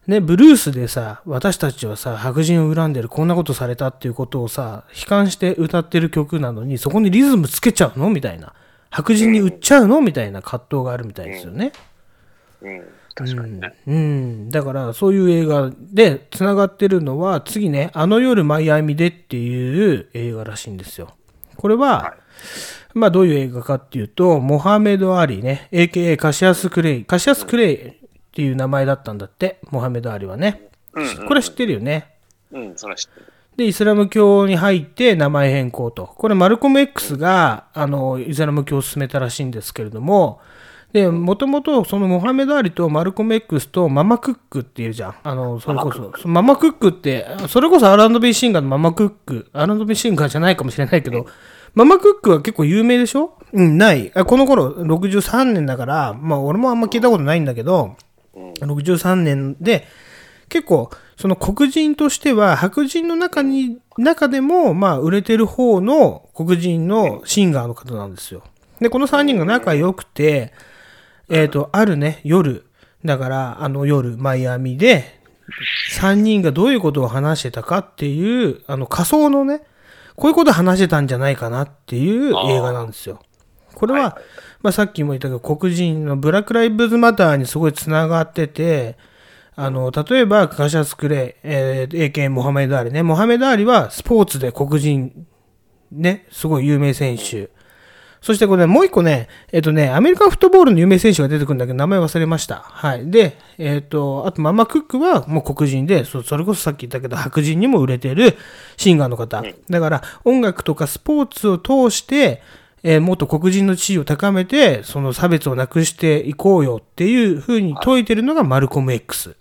ね、ブルースでさ、私たちはさ、白人を恨んでる、こんなことされたっていうことをさ、悲観して歌ってる曲なのに、そこにリズムつけちゃうのみたいな。白人に売っちゃうのみたいな葛藤があるみたいですよね。うん。確かにね。うん、だからそういう映画でつながってるのは次ね「あの夜マイアミで」っていう映画らしいんですよ。これは、はいまあどういう映画かっていうとモハメド・アリね AKA カシアス・クレイカシアス・クレイっていう名前だったんだってモハメド・アリはね。うんうんこれ知ってるよね。うん、それは知ってる。で、イスラム教に入って名前変更と。これ、マルコム X が、あの、イスラム教を進めたらしいんですけれども、で、もともと、そのモハメド・アリとマルコム X とママクックっていうじゃん。あの、それこそ、ママクックって、それこそ R&B シンガーのママクック、R&B シンガーじゃないかもしれないけど、ママクックは結構有名でしょ？うん、ない。あこの頃、63年だから、まあ、俺もあんま聞いたことないんだけど、63年で、結構、その黒人としては、白人の中に、中でも、まあ、売れてる方の黒人のシンガーの方なんですよ。で、この3人が仲良くて、えっ、と、あるね、夜、だから、あの夜、マイアミで、3人がどういうことを話してたかっていう、あの、仮想のね、こういうことを話してたんじゃないかなっていう映画なんですよ。これは、まあ、さっきも言ったけど、黒人のブラック・ライブズ・マターにすごいつながってて、あの、例えば、カシャス・クレイ、えー、AKA モハメド・アリね。モハメド・アリはスポーツで黒人、ね、すごい有名選手。そしてこれ、ね、もう一個ね、えっ、とね、アメリカンフットボールの有名選手が出てくるんだけど、名前忘れました。はい。で、えっ、と、あと、ママクックはもう黒人で、そそれこそさっき言ったけど、白人にも売れてるシンガーの方。だから、音楽とかスポーツを通して、えーもっと黒人の地位を高めて、その差別をなくしていこうよっていうふうに説いてるのがマルコム X。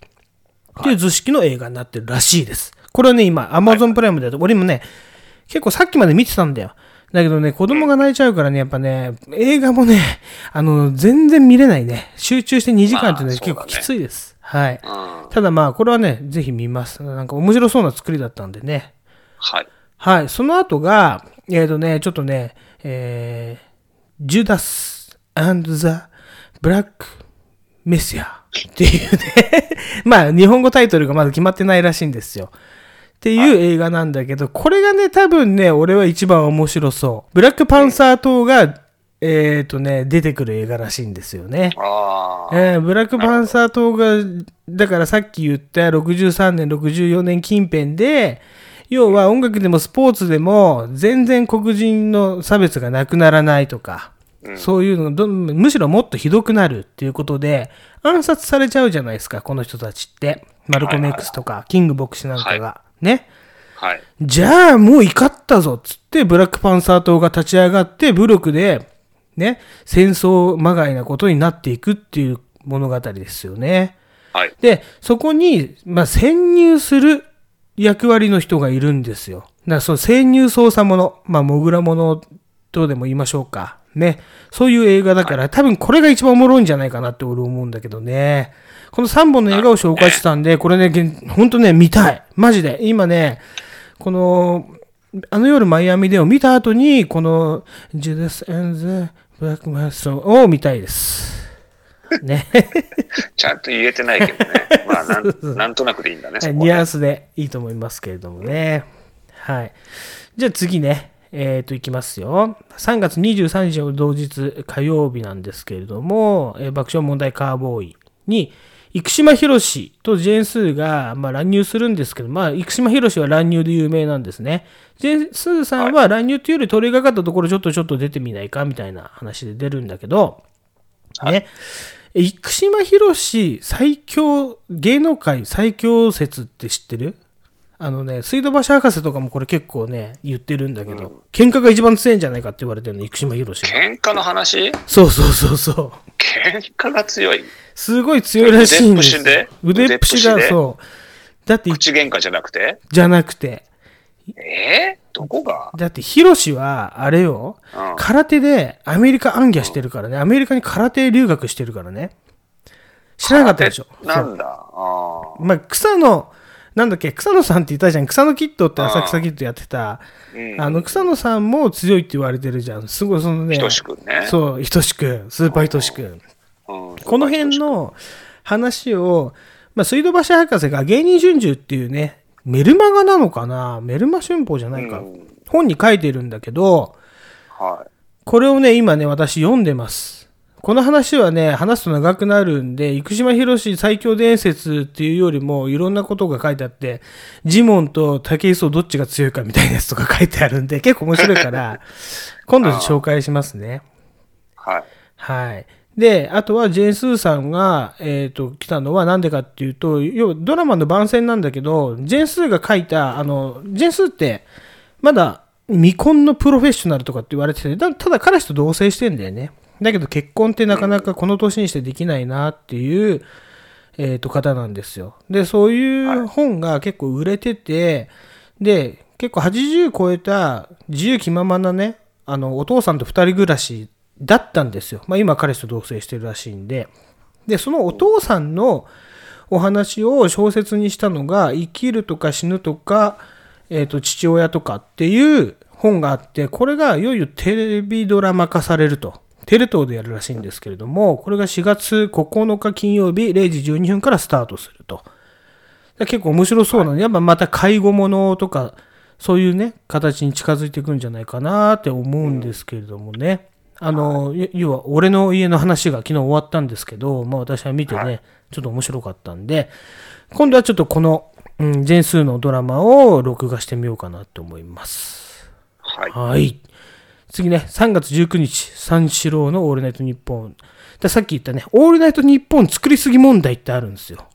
っていう図式の映画になってるらしいです。これはね、今、Amazon プライムで、俺もね、結構さっきまで見てたんだよ。だけどね、子供が泣いちゃうからね、やっぱね、映画もね、あの、全然見れないね。集中して2時間っていうのはまあ結構きついです。はい。うん。ただまあ、これはね、ぜひ見ます。なんか面白そうな作りだったんでね。はい。はい。その後が、えっ、とね、ちょっとね、えー、ジュダス and the Black Messiah っていうね、まあ、日本語タイトルがまだ決まってないらしいんですよ。っていう映画なんだけど、これがね、多分ね、俺は一番面白そう。ブラックパンサー党が、えっ、とね、出てくる映画らしいんですよね。えーブラックパンサー党が、だからさっき言った63年、64年近辺で、要は音楽でもスポーツでも全然黒人の差別がなくならないとか、そういうのがむしろもっとひどくなるっていうことで暗殺されちゃうじゃないですか、この人たちって。マルコム X とか、キング牧師なんかが。ね。はい。じゃあもう怒ったぞっつって、ブラックパンサー党が立ち上がって、武力で、ね、戦争まがいなことになっていくっていう物語ですよね。はい。で、そこに、まあ、潜入する役割の人がいるんですよ。だからその潜入捜査者、まあ、モグラ者とでも言いましょうか。ね。そういう映画だから、多分これが一番おもろいんじゃないかなって俺思うんだけどね。この3本の映画を紹介してたんで、これね、ほんとね、見たい。マジで。今ね、この、あの夜マイアミでを見た後に、この、ジュダス・アンズ・ブラック・マストを見たいです。ね。ちゃんと言えてないけどね。まあ、なんなんとなくでいいんだねニュアンスでいいと思いますけれどもね。はい。じゃあ次ね。えっ、と、いきますよ。3月23日の同日火曜日なんですけれども、えー爆笑問題カーボーイに、生島博士とジェーン・スーが、まあ、乱入するんですけど、まあ、生島博士は乱入で有名なんですね。ジェーン・スーさんは乱入というより取り掛かったところちょっとちょっと出てみないかみたいな話で出るんだけど、ね。生島博士最強、芸能界最強説って知ってる？あのね、水道橋博士とかもこれ結構ね、言ってるんだけど、喧嘩が一番強いんじゃないかって言われてるの、生島博士が。喧嘩の話？そうそうそうそう。喧嘩が強いすごい強いらしいんですよ。腕っぷしだ、腕っぷしで？そう。だって、口喧嘩じゃなくて？じゃなくて。えー、どこが？だって、ヒロシは、あれよ、うん空手でアメリカ暗記してるからね、アメリカに空手留学してるからね。知らなかったでしょ。なんだ。あまあ、草野、なんだっけ、草野さんって言ったじゃん。草野キットって浅草キットやってた。ーうんあの、草野さんも強いって言われてるじゃん。すごい、そのね。ひとしくんねそう、ひとしくん。スーパーひとしくこの辺の話を、まあ、水道橋博士が芸人春秋っていうね、メルマガなのかな？メルマ春報じゃないか。うん本に書いてるんだけど、はい。これをね、今ね、私読んでます。この話はね、話すと長くなるんで、生島博士最強伝説っていうよりも、いろんなことが書いてあって、ジモンと竹磯どっちが強いかみたいなやつとか書いてあるんで、結構面白いから、今度紹介しますね。はい。はい。で、あとはジェーン・スーさんが、えっ、と、来たのはなんでかっていうと、要はドラマの番宣なんだけど、ジェーン・スーが書いた、あの、ジェーン・スーって、まだ未婚のプロフェッショナルとかって言われてて、だただ彼氏と同棲してんだよね。だけど結婚ってなかなかこの年にしてできないなっていう、えっ、と、方なんですよ。で、そういう本が結構売れてて、で、結構80超えた自由気ままなね、あの、お父さんと二人暮らしだったんですよ。まあ今彼氏と同棲してるらしいんで。で、そのお父さんのお話を小説にしたのが、生きるとか死ぬとか、えっ、と、父親とかっていう本があって、これがいよいよテレビドラマ化されると。テレ東でやるらしいんですけれども、これが4月9日金曜日0時12分からスタートすると。だ結構面白そうなので、やっぱまた介護ものとか、そういうね、形に近づいていくんじゃないかなって思うんですけれどもね。あの、い要は、俺の家の話が昨日終わったんですけど、まあ私は見てね、ちょっと面白かったんで、今度はちょっとこの、うん、全数のドラマを録画してみようかなと思います。はい。はい。次ね、3月19日、三四郎のオールナイトニッポン。でさっき言ったね、オールナイトニッポン作りすぎ問題ってあるんですよ。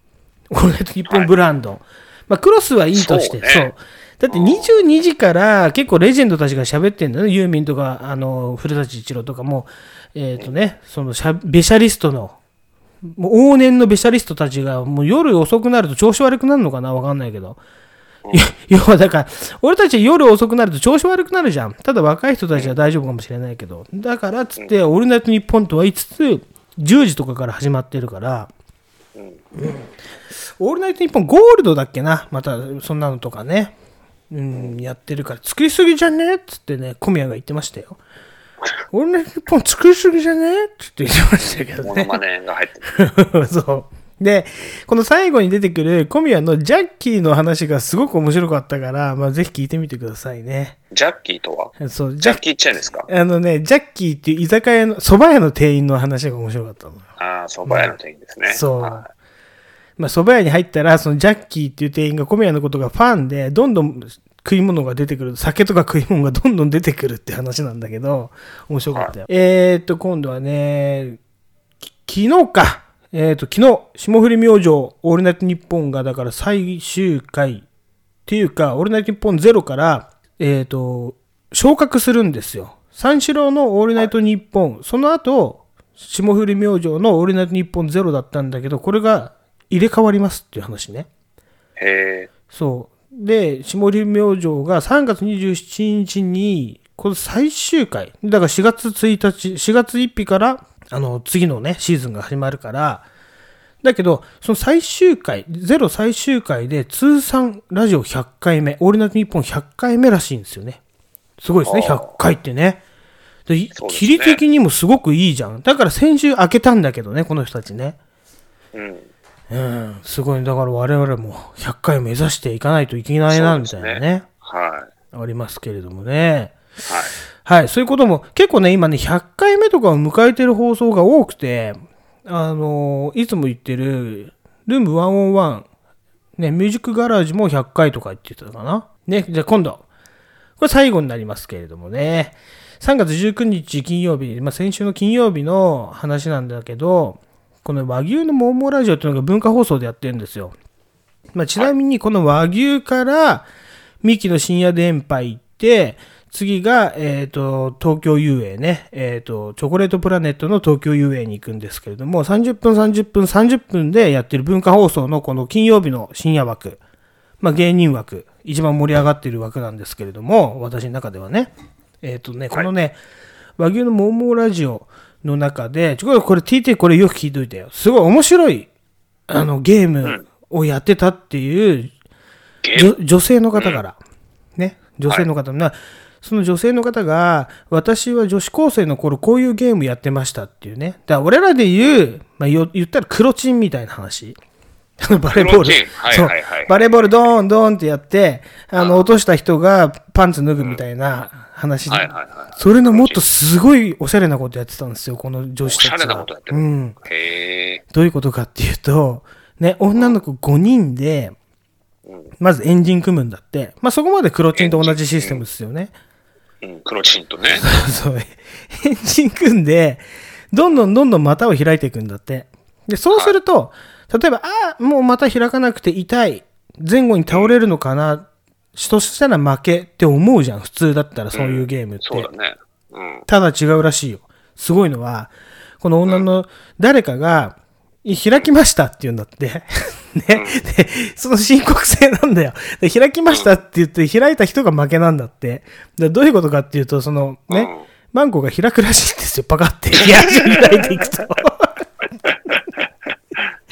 オールナイトニッポンブランド。まあ、クロスはいいとして、そうねだって22時から結構レジェンドたちが喋ってんだよね。ユーミンとか、あの、古舘一郎とかも、えっ、とね、そのしゃ、ベシャリストの、もう往年のベシャリストたちが、もう夜遅くなると調子悪くなるのかな？わかんないけど。い要はだから、俺たち夜遅くなると調子悪くなるじゃん。ただ若い人たちは大丈夫かもしれないけど。だからっつって、オールナイトニッポンとは言いつつ、10時とかから始まってるから、うんオールナイトニッポンゴールドだっけな？またそんなのとかね。うん、やってるから、作りすぎじゃね？っつってね、小宮が言ってましたよ。オールナイトニッポン作りすぎじゃね？っつって言ってましたけどね。モノマネが入ってる。そう。で、この最後に出てくる小宮のジャッキーの話がすごく面白かったから、まあ、ぜひ聞いてみてくださいね。ジャッキーとは？そう、ジャッキーチェーンですか？あのね、ジャッキーっていう居酒屋の、蕎麦屋の店員の話が面白かったのよ。ああ、蕎麦屋の店員ですね。そうはまあ、蕎麦屋に入ったら、そのジャッキーっていう店員が小宮のことがファンで、どんどん食い物が出てくる、酒とか食い物がどんどん出てくるって話なんだけど、面白かったよ。えーっと、今度はね、き昨日か。えーっと、昨日、霜降り明星、オールナイトニッポンが、だから最終回っていうか、オールナイトニッポンゼロから、えーっと、昇格するんですよ。三四郎のオールナイトニッポン、その後、霜降り明星のオールナイトニッポンゼロだったんだけど、これが入れ替わりますっていう話ね。い。へえ。そう。で、霜降り明星が3月27日に、これ最終回。だから4月1日、4月1日から、あの、次のね、シーズンが始まるから、だけど、その最終回、ゼロ最終回で通算ラジオ100回目、オールナイトニッポン100回目らしいんですよね。すごいですね、あー100回ってね。で、切り的にもすごくいいじゃん。だから先週開けたんだけどね、この人たちね。うん。うん、すごい。だから我々も100回目指していかないといけないな、みたいなね。はありますけれどもね。い。はい。はい、そういうことも、結構ね、今ね、100回目とかを迎えてる放送が多くて、あのいつも言ってる、ルーム101、ね、ミュージックガラージも100回とか言ってたかな。ね、じゃあ今度、これ最後になりますけれどもね、3月19日金曜日、まあ、先週の金曜日の話なんだけど、この和牛のモーモーラジオっていうのが文化放送でやってるんですよ。まあ、ちなみにこの和牛から三木の深夜電波行って、次が、えっ、と、東京遊泳ね。えっ、と、チョコレートプラネットの東京遊泳に行くんですけれども、30分、30分、30分でやってる文化放送のこの金曜日の深夜枠。まあ、芸人枠。一番盛り上がっている枠なんですけれども、私の中ではね。えっ、とね、このね、和牛のモーモーラジオの中で、ちょ、これ TT これよく聞いといてよ。すごい面白い、あの、ゲームをやってたっていう、女女性の方から、ね、女性の方な、その女性の方が、私は女子高生の頃こういうゲームやってましたっていうね。だから俺らで言う、まあ、よ言ったら黒チンみたいな話。バレーボール黒チン。はいはいはいそうバレーボールドーンドーンってやって、あの、落とした人がパンツ脱ぐみたいな話で。それのもっとすごいおしゃれなことやってたんですよ、この女子たちは。おしゃれなことやってるうん。どういうことかっていうと、ね、女の子5人で、まずエンジン組むんだって。まあ、そこまで黒チンと同じシステムですよね。うん、黒チンとね。そう。エンジン組んで、どんどんどんどん股を開いていくんだって。で、そうすると、例えば、ああ、もう股開かなくて痛い。前後に倒れるのかな。としたら負けって思うじゃん。普通だったらそういうゲームって。そうだね。うん。ただ違うらしいよ。すごいのは、この女の誰かが、い開きましたって言うんだって。ね。で、その申告制なんだよ。で、開きましたって言って、開いた人が負けなんだって。でどういうことかっていうと、その、ね、うんマンコが開くらしいんですよ。パカって。いや、開いていくと。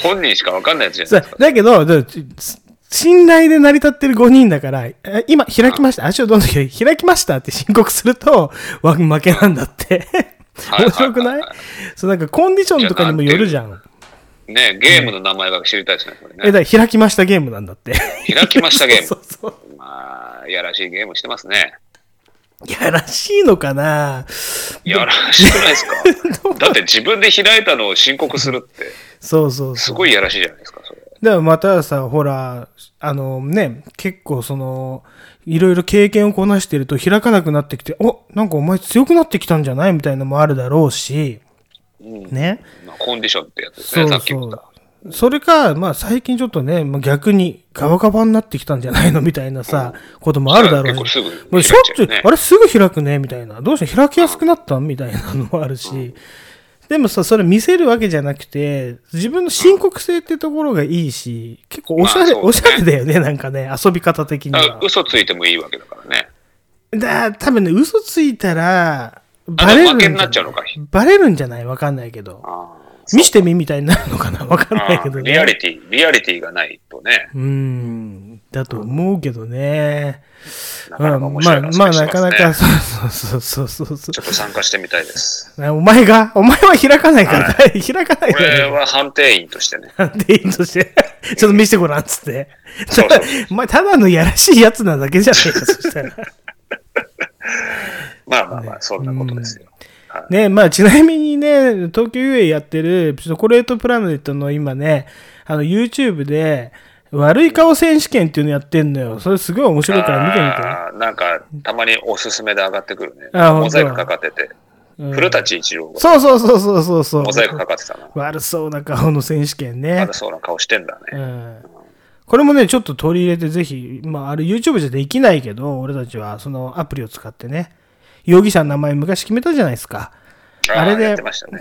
本人しかわかんないやつじゃなそいうですか。だけど、だ信頼で成り立ってる5人だから、え今、開きました。足をどんどん開きましたって申告すると、わ負けなんだって。はい面白くないそう、なんかコンディションとかにもよるじゃん。ね、ゲームの名前が知りたいですね、これえ、ね。だから開きましたゲームなんだって。開きましたゲーム そうそう。まあ、やらしいゲームしてますね。やらしいのかな？やらしくないですか？だって自分で開いたのを申告するって、そうそうそう。すごいやらしいじゃないですか、それ。だからまたさ、ほら、あのね、結構その、いろいろ経験をこなしてると開かなくなってきて、お、なんかお前強くなってきたんじゃない？みたいなのもあるだろうし、うんね。まあ、コンディションってやつですね、そうさっき言ったそう。。それか、まあ最近ちょっとね、まあ、逆にガバガバになってきたんじゃないのみたいなさ、こともあるだろうし。もうしょっちゅうあれすぐ開くねみたいな。どうして開きやすくなったみたいなのもあるし。でもさ、それ見せるわけじゃなくて、自分の申告性ってところがいいし、結構おしゃれ、おしゃれだよね、なんかね、遊び方的には。嘘ついてもいいわけだからね。だ多分ね、嘘ついたら、あバレるんじゃ負けになっちゃうのかバレるんじゃない？わかんないけど。あ見してみみたいになるのかな？わかんないけどね。リアリティ、リアリティがないとね、うーん、だと思うけどね。なかなか面まあ、白いなまあ、なかなか、そうそうそうそうそちょっと参加してみたいです。う。お前が、お前は開かないから、開かないか俺ら。は判定員としてね。で、いいとして、ちょっと見せてごらんっつって。そうそう お前、ただのやらしいやつなだけじゃないか、そしたら。まあまあまあ、そんなことですよ。はいね、まあ、ちなみにね、東京遊泳やってる、チョコレートプラネットの今ね、あの、YouTube で、悪い顔選手権っていうのやってんのよ。それすごい面白いから見てみて。あーなんか、たまにおすすめで上がってくるね。あモザイクかかってて。うん古舘一郎がそうそうそうそうそうそう。モザイクかかってたな。悪そうな顔の選手権ねまだ。そうな顔してんだね。うん。これもね、ちょっと取り入れてぜひ、まあ、あれ YouTube じゃできないけど、俺たちはそのアプリを使ってね、容疑者の名前昔決めたじゃないですか。あれで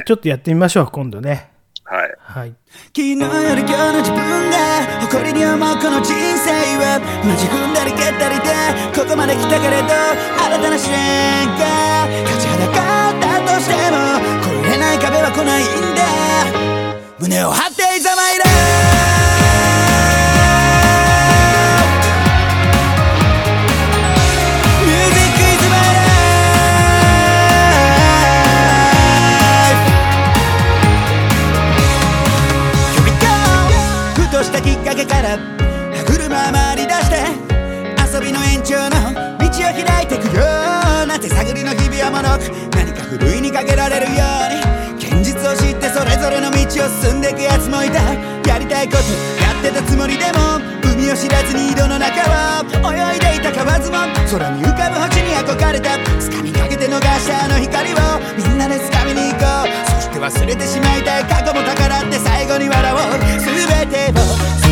ちょっとやってみましょう、今度ね。はい。はい。昨日より今日の自分が誇りに思うこの人生はマジ踏んだり蹴ったりでここまで来たけれど新たな試練が立ちはだかったとしても越えれない壁は来ないんだ胸を張ってから歯車回り出して遊びの延長の道を開いてくよなんて探りの日々はもろく何かふるいにかけられるように現実を知ってそれぞれの道を進んでいくやつもいた。やりたいことやってたつもりでも海を知らずに井戸の中を泳いでいた河津も空に浮かぶ星に憧れた。掴みかけて逃したあの光をみんなで掴みに行こう。そして忘れてしまいたい過去も宝って最後に笑おう。全てを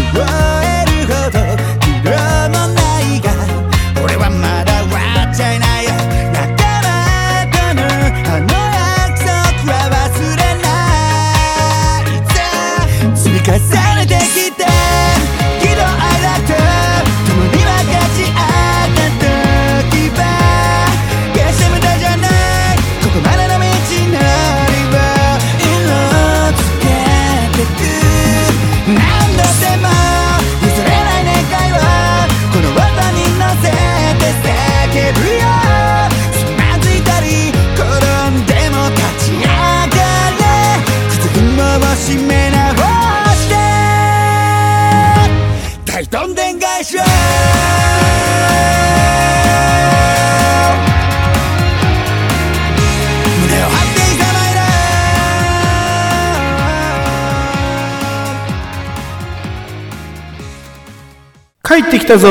帰ってきたぞ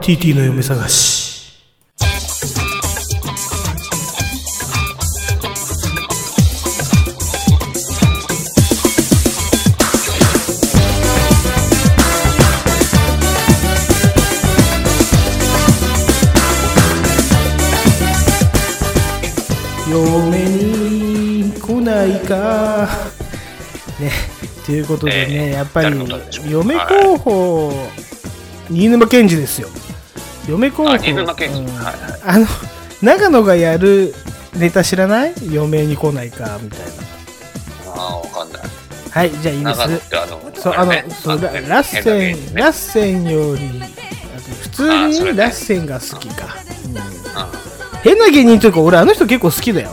TT の嫁探し。嫁に来ないか。ねということでね、えーやっぱり嫁候補、新沼謙治ですよ。嫁候補あ、新沼。うん。はいはい。あの長野がやるネタ知らない？嫁に来ないかみたいな。ああ、わかんない。はいじゃあいいです。てあの、そうあの、そうラッセン、ね。ラッセンより普通にラッセンが好きか、うん。うん変な芸人というか俺あの人結構好きだよ、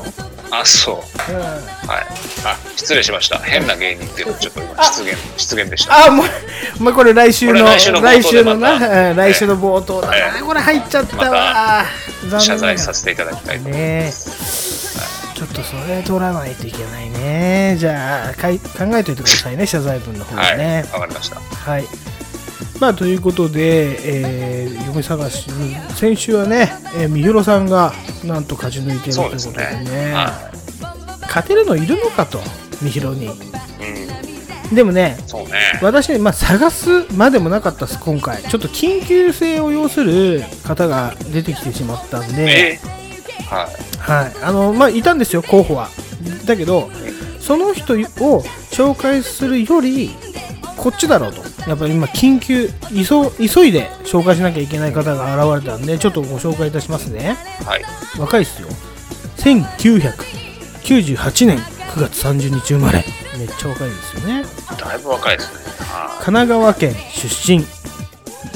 あ、そう。うんはい。あ、失礼しました。変な芸人っていうのちょっと今出現、出現でした。あもう お前これ来週の来週の冒頭で来週のな、うん来週の冒頭だな、ええこれ入っちゃったわ、残念謝罪させていただきたいと思います。ちょっとそれ取らないといけないねじゃあかい考えておいてくださいね謝罪文の方はい。ねわかりました。はい。まあ、ということで、えー嫁探し、先週はね、えー、三浦さんがなんと勝ち抜いてるということでね、ね。は勝てるのいるのかと、三浦に。い。うん。でもね、ね。私ね、まあ、探すまでもなかったです、今回。ちょっと緊急性を要する方が出てきてしまったんで、えはい。はい。あの、まあ、いたんですよ、候補は。だけど、その人を紹介するより、こっちだろうと。やっぱり今、緊急、急急いで紹介しなきゃいけない方が現れたんで、ちょっとご紹介いたしますね。はい。若いっすよ。1998年9月30日生まれ。めっちゃ若いですよね。だいぶ若いですね。は神奈川県出身。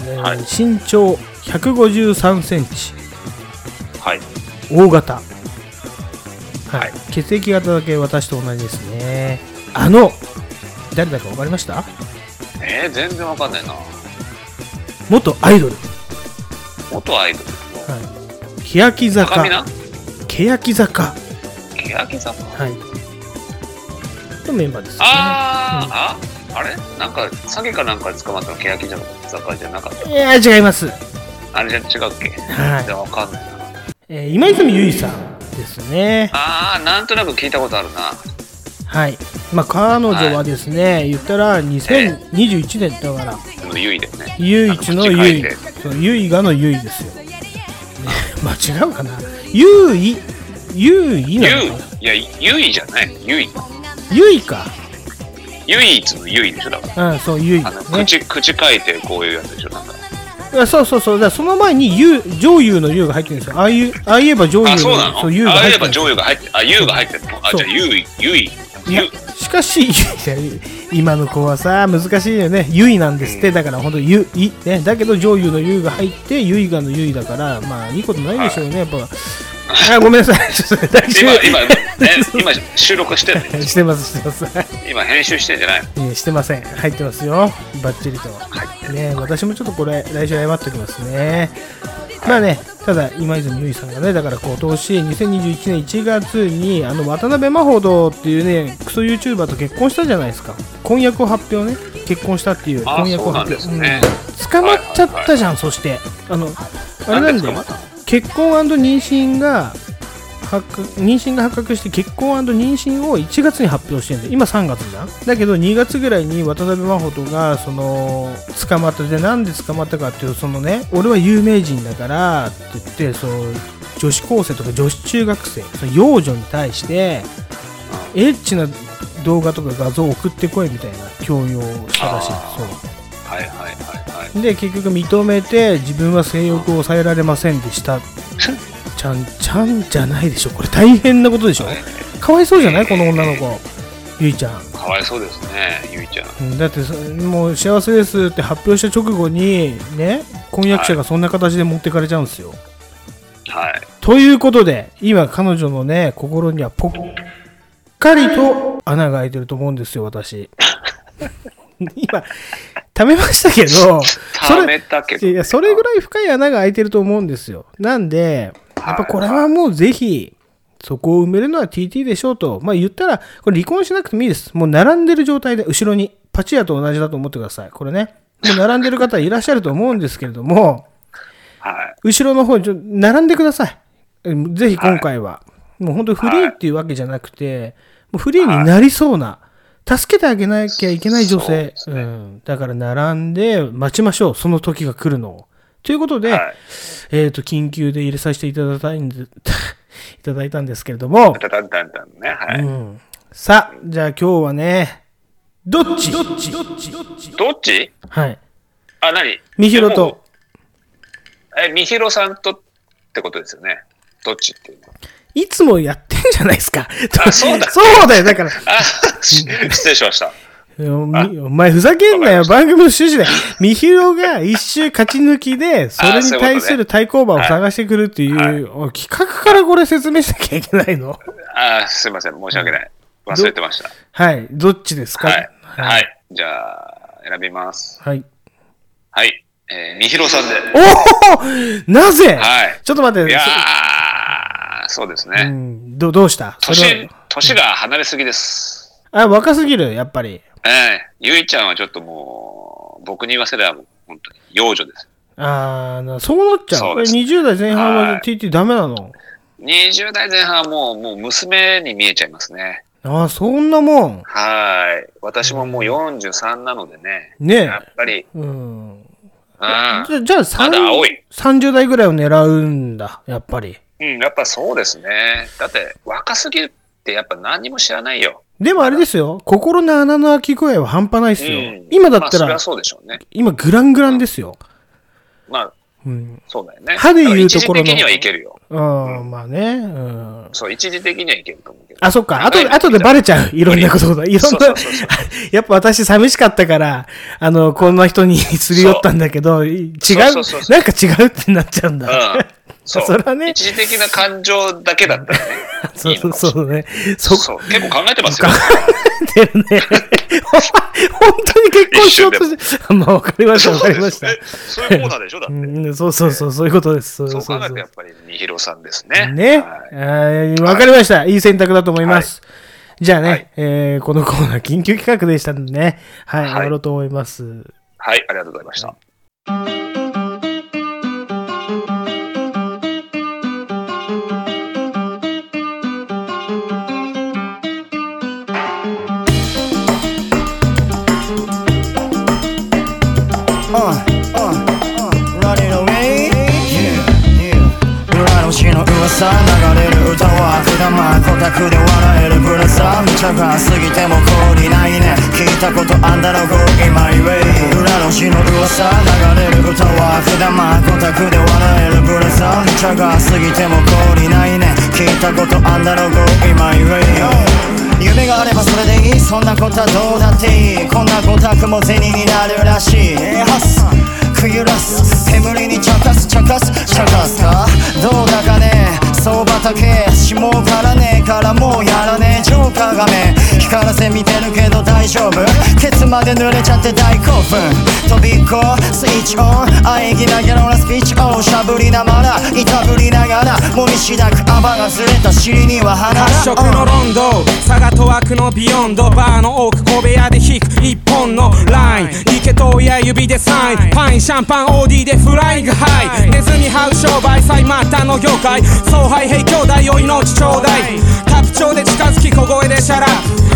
えーはい身長153センチ。い。はい。大型。はい。はい血液型だけ私と同じですね。あの、誰だか分かりました？えー、全然わかんないな。元アイドル。元アイドル？のはい。欅高坂。欅坂。欅坂？はい。のメンバーです、ね。あー、ああれ？なんか、詐欺かなんかで捕まったの？欅坂じゃなかった？いやー違います。あれじゃ違うっけ？はいじゃあわかんないな。えー今泉由衣さんですね。あー、なんとなく聞いたことあるな。はい。まあ、彼女はですね、言ったら2021年だから。唯一の唯唯がの唯ですよ。ね、まあ違うかな？唯唯ゆなの。いや、ゆいじゃない。ゆい。唯か。唯一のゆいでしょ、だから。うん、そう、唯。ねあの、口、口書いてこういうやつでしょ、なんか。そうそうそう。だその前に優、上優の優が入ってるんですよ。ああいう、ああ言えば上優のあ、そうなの？そう優がああ言えば入ってる。上優が入って、あ、ゆうが入ってるの？あ、じゃあ、ゆい、ゆい。いやゆ、しかし、今の子はさ、難しいよね。ゆいなんですって。だから本当ゆい、ね。だけど上優の優が入って、ゆいがのゆいだから、まあいいことないでしょうね。やっぱ。あ、ごめんなさい。ちょっと今、今、ね、今、収録してるの？してます、してます。今、編集してんじゃないの？してません。入ってますよ。バッチリと。入ってる。ね私もちょっとこれ、来週謝っておきますね。まあね、ただ、今泉由衣さんがね、だから今年、2021年1月に、あの、渡辺真帆っていうね、クソ YouTuber と結婚したじゃないですか。婚約を発表ね。結婚したっていうあ婚約を発表。ねうん捕まっちゃったじゃん、そして。あの、あれなんで結婚妊娠が発覚妊娠が発覚して結婚妊娠を1月に発表してるんで今3月じゃんだけど2月ぐらいに渡辺真帆とがその捕まったでなんで捕まったかっていうとそのね俺は有名人だからって言ってそう女子高生とか女子中学生その幼女に対してエッチな動画とか画像を送ってこいみたいな強要をしたらしい。そう。はいはいはいはい。で結局認めて自分は性欲を抑えられませんでしたちゃんちゃんじゃないでしょ。これ大変なことでしょ。かわいそうじゃない？この女の子。ゆいちゃん、かわいそうですね、ゆいちゃん。うんだってそもう幸せですって発表した直後にね？婚約者がそんな形で持ってかれちゃうんですよ、はい。ということで今彼女のね心にはぽっかりと穴が開いてると思うんですよ私。今貯めましたけど、それ、たけど、いや、それぐらい深い穴が開いてると思うんですよ。なんで、やっぱこれはもうぜひ、そこを埋めるのは TT でしょうと。まあ言ったら、これ離婚しなくてもいいです。もう並んでる状態で、後ろに。パチ屋と同じだと思ってください。これね。もう並んでる方いらっしゃると思うんですけれども、はい。後ろの方にちょ並んでください。うんぜひ今回は。もう本当にフリーっていうわけじゃなくて、もうフリーになりそうな、助けてあげなきゃいけない女性。ねうん。だから並んで待ちましょう。その時が来るのを。ということで、はい。えっ、と、緊急で入れさせていただいたんで いただいたんですけれども、だだんだんね。はい。うん。さあ、じゃあ今日はね、どっち？どっち？どっちどっちどっちはい。あ、何？みひろと。え、みひろさんとってことですよね。どっちっていうのは。いつもやってんじゃないですか。あそうだ そうだよ。だから、あ、し失礼しました。お前ふざけんなよ。番組の趣旨で。みひろが一周勝ち抜きで、それに対する対抗馬を探してくるっていう、お企画からこれ説明しなきゃいけないの？あ、すいません。申し訳ない。忘れてました。はい。どっちですか？はい。はい。じゃあ、選びます。はい。はい。えー、みひろさんで。おおなぜ？はい。ちょっと待って。いやー、そうですうね。ん、どどうした？年、年が離れすぎです。あ、若すぎる、やっぱり。ええゆいちゃんはちょっともう、僕に言わせればもう、本当に幼女です。あーなそうなっちゃう。これそうです20代前半まは TT ダメなの？20代前半はもう、もう娘に見えちゃいますね。ああ、そんなもん。はい。私ももう43なのでね。ねやっぱり、うん。うん。じゃじゃあまだ青い30代ぐらいを狙うんだ、やっぱり。うん、やっぱそうですね。だって、若すぎるってやっぱ何にも知らないよ。でもあれですよ、心の穴の開き具合は半端ないですよ。うん今だったらまあそれは、そうでしょうね。今グラングランですよ。まあ、うん。そうだよね。歯で言うところの一時的にはいけるよ。うん、まあね。うん。そう、一時的にはいけると思うけど。あ、そっか。あと長いの後でバレちゃう。いろんなことが。いろんな。やっぱ私寂しかったから、あの、こんな人にすり寄ったんだけど、違うなんか違うってなっちゃうんだ。うん。そう。それはね一時的な感情だけだったらね。そうそうそうね。そそう。結構考えてますよ。てるね。本当に結婚しようとして。まあ、わかりました、わかりました。えそういうコーナーでしょ？だって。うんそうそうそう、そういうことです。そうそうそうそう考えるとやっぱり、みひろさんですね。ね。わかりました。いい選択だと思います。じゃあね、はいえーこのコーナー緊急企画でしたんでね、はい、はい終わろうと思います。はい、ありがとうございました。死の噂流れる歌は悪玉コタクで笑えるブラザー無茶が過ぎても氷ないね。聞いたことあんだろ Go in my way 裏の死の噂流れる歌は悪玉コタクで笑えるブラザー無茶が過ぎても氷ないね。聞いたことあんだろ Go in my way 夢があればそれでいい。そんなことはどうだっていい。こんなごたくも銭になるらしい。えーハスくゆらす煙に茶化す茶化す。茶化すか？どうだかね。相場だけ霜からねえからもうやらねえ。ジョーカーが目光らせ見てるけど大丈夫。ケツまで濡れちゃって大興奮。飛びっこスイッチオン喘ぎながらスピーチ。オンしゃぶりながら。いたぶりながら。もみしだく泡がずれた尻には花発色のロンド。差がと枠のビヨンド。バーの奥。小部屋で引く一本のライン。池と親指でサイン。パインシャンパン OD でフライングハイ。ネズミ這う商売最末端の業界総配兵兄弟を命ちょうだいタプ調で近づき小声でシャラ。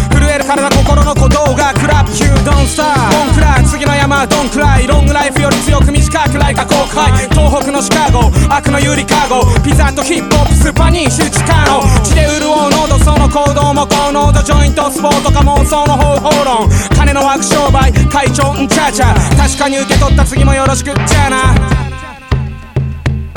震える体心の鼓動がクラップ You don't stop ドンクライ次の山。ドンクライロングライフより強く短くライカ公開東北のシカゴ悪のゆりかごピザとヒップホップスパニッシュ力の血で潤う喉その行動も高濃度ジョイントスポートか妄想の方法論。金の湧く商売会長んちゃちゃ確かに受け取った次もよろしくじゃあな。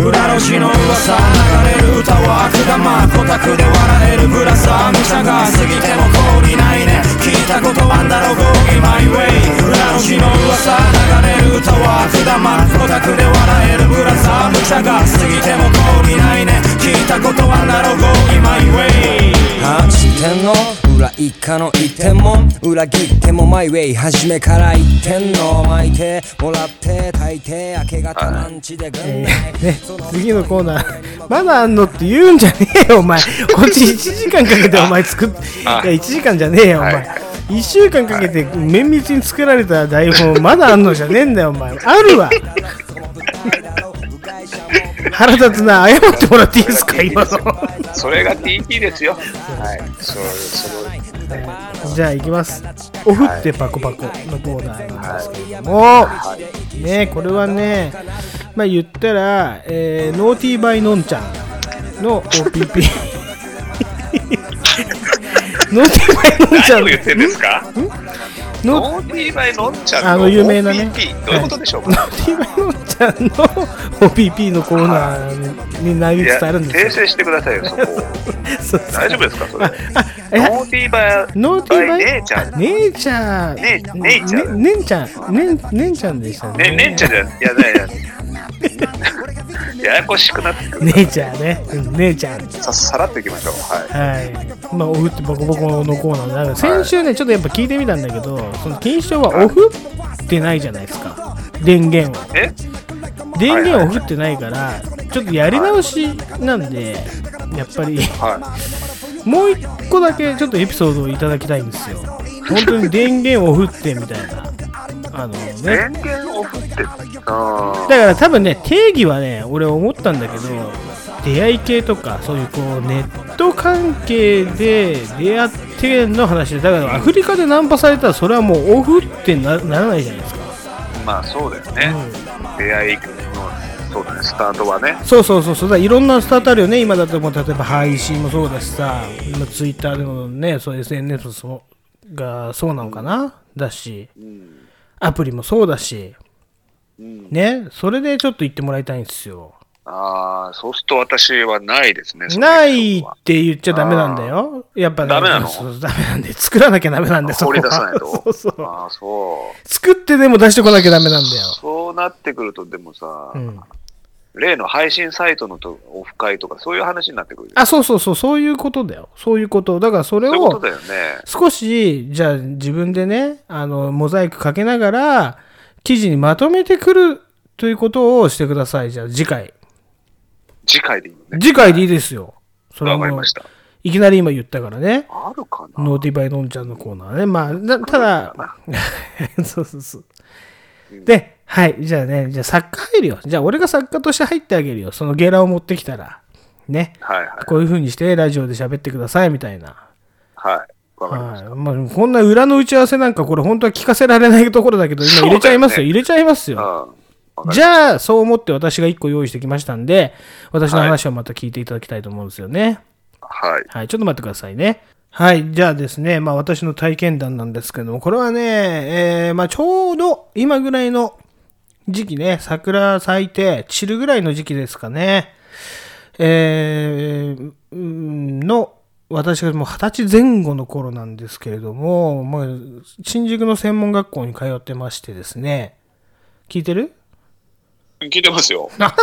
裏の死の噂流れる歌は悪玉コタクで笑えるブラザー無茶が過ぎても氷ないね聞いたことあんだろ Go in my way 裏の死の噂流れる歌は悪玉コタクで笑えるブラザー無茶が過ぎても氷ないね。聞いたことあんだろ Go in my way あ知ってんの裏一家の一点も裏切ってもマイウェイ初めから一点の巻いてもらって炊いて明け方ランチで軍え内ーね、次のコーナー、まだあんのって言うんじゃねえよ、お前。こっち1時間かけてお前作っいや、1時間じゃねえよ、お前。はい1週間かけて綿密に作られた台本、まだあんのじゃねえんだよ、お前。あるわ。腹立つな、謝ってもらっていいですか、今の。それが TT ですよ。はい。そう、その、じゃあ行きます。おふってパコパコのコーナーなんですけれども、ね、これはね、まあ言ったら、えーノーティーバイノンちゃんの OPP。ノーティーバイノンちゃん何を言ってんですか？のノーティーバイノンちゃんあの有名なね OPP どういうことでしょうか、ノーティーバイノンちゃんの OPP のコーナーになりついや、つあるんですよ。訂正してくださいよ、そこ。大丈夫ですか、それ？ノーティーバイ、ノーティーバイ姉ちゃん。姉ちゃん。ね姉ちゃんねねんちゃん。ねん、ねんちゃんでしたね。ね、ねんちゃんじゃ、いや、いやい や。ややこしくなってくる。姉ちゃんね。うん姉ちゃん。ささらっといきましょう。はい。はい。まあ、オフってボコボコのコーナーで、なんか先週ね、ちょっとやっぱ聞いてみたんだけど、その金賞はオフってないじゃないですか。電源を。え？電源をオフってないから、ちょっとやり直しなんで、やっぱり、は もう一個だけちょっとエピソードをいただきたいんですよ。本当に電源をオフってみたいな。あのい。ね。電源オフって、あだから多分ね、定義はね、俺思ったんだけど、出会い系とか、そういうこう、ネット関係で出会っての話で、だからアフリカでナンパされたら、それはもうオフってなならないじゃないですか。ーまあそうだよね。出会いの、そうだね、スタートはね。そうそうそうそう、だいろんなスタートあるよね、今だともう例えば配信もそうだしさ、今ツイッターでもね、そう SNS もがそうなのかな、だし、アプリもそうだし、うん、ね、それでちょっと言ってもらいたいんですよ。ああ、そうすると私はないですね。ないって言っちゃダメなんだよ。やっぱねダメなの？ダメなんで、作らなきゃダメなんで、そこは出さないと。そ うそう。ああ、そう。作ってでも出してこなきゃダメなんだよ。そうなってくると、でもさ、うん。例の配信サイトのとオフ会とか、そういう話になってくる。あ、そうそうそう、そういうことだよ。そういうこと。だからそれを。少し、じゃあ自分でね、あの、モザイクかけながら、記事にまとめてくるということをしてください。じゃあ次回。次回でいいのね。次回でいいですよ。それはもう。いきなり今言ったからね。あるかなノーティバイノンちゃんのコーナーね。まあ、なただ、そうそうそう。で、はい。じゃあね、じゃあ作家入るよ。じゃあ俺が作家として入ってあげるよ。そのゲラを持ってきたら。ね。はいはい。こういう風にしてラジオで喋ってくださいみたいな。はい。わかりました。はい。まあ、こんな裏の打ち合わせなんかこれ本当は聞かせられないところだけど、今入れちゃいますよ。よね入れちゃいますよ。じゃあ、そう思って私が1個用意してきましたんで、私の話をまた聞いていただきたいと思うんですよね。はい。はい、ちょっと待ってくださいね。はい、じゃあですね、まあ私の体験談なんですけども、これはね、えーまあちょうど今ぐらいの時期ね、桜咲いて散るぐらいの時期ですかね。えーうんの、私がもう二十歳前後の頃なんですけれども、まあ、新宿の専門学校に通ってましてですね、聞いてる？聞いてますよ。あ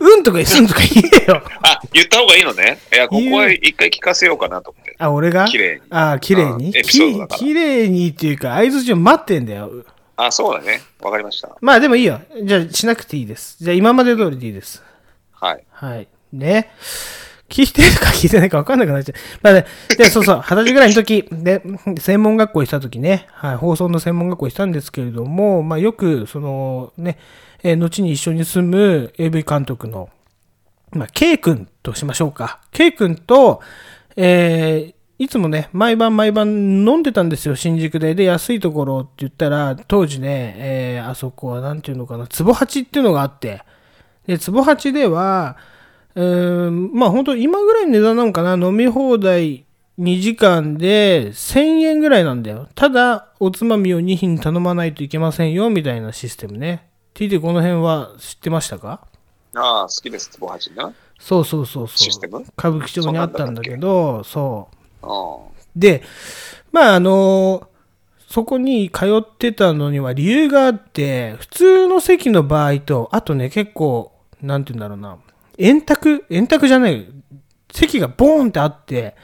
うんとかすんとか言えよ。あ、言った方がいいのね。いや、ここは一回聞かせようかなと。あ、俺が？綺麗にあ、綺麗に？うんエピソードだからき綺麗にっていうか、合図を待ってんだよ。あ、そうだね。わかりました。まあでもいいよ。じゃあしなくていいです。じゃあ今まで通りでいいです。はい。はい。ね。聞いてるか聞いてないか分かんなくなっちゃう。まあね、で、そうそう、二十歳ぐらいの時、で、専門学校にした時ね、はい、放送の専門学校にしたんですけれども、まあよく、その、ね、えー後に一緒に住む AV 監督の、まあ、K 君としましょうか。K 君と、えーいつもね、毎晩毎晩飲んでたんですよ、新宿で。で、安いところって言ったら、当時ね、えーあそこはなんていうのかな、壺八っていうのがあって、で、壺八では、うーん、まあ本当今ぐらいの値段なのかな、飲み放題2時間で1000円ぐらいなんだよ。ただ、おつまみを2品頼まないといけませんよ、みたいなシステムね。TT この辺は知ってましたか？ああ、好きです、つぼはちな。そうそうそうそう。歌舞伎町にあったんだけど、そう。あで、まああのそこに通ってたのには理由があって、普通の席の場合と、あとね、結構、なんて言うんだろうな、円卓？円卓じゃない、席がボーンってあって、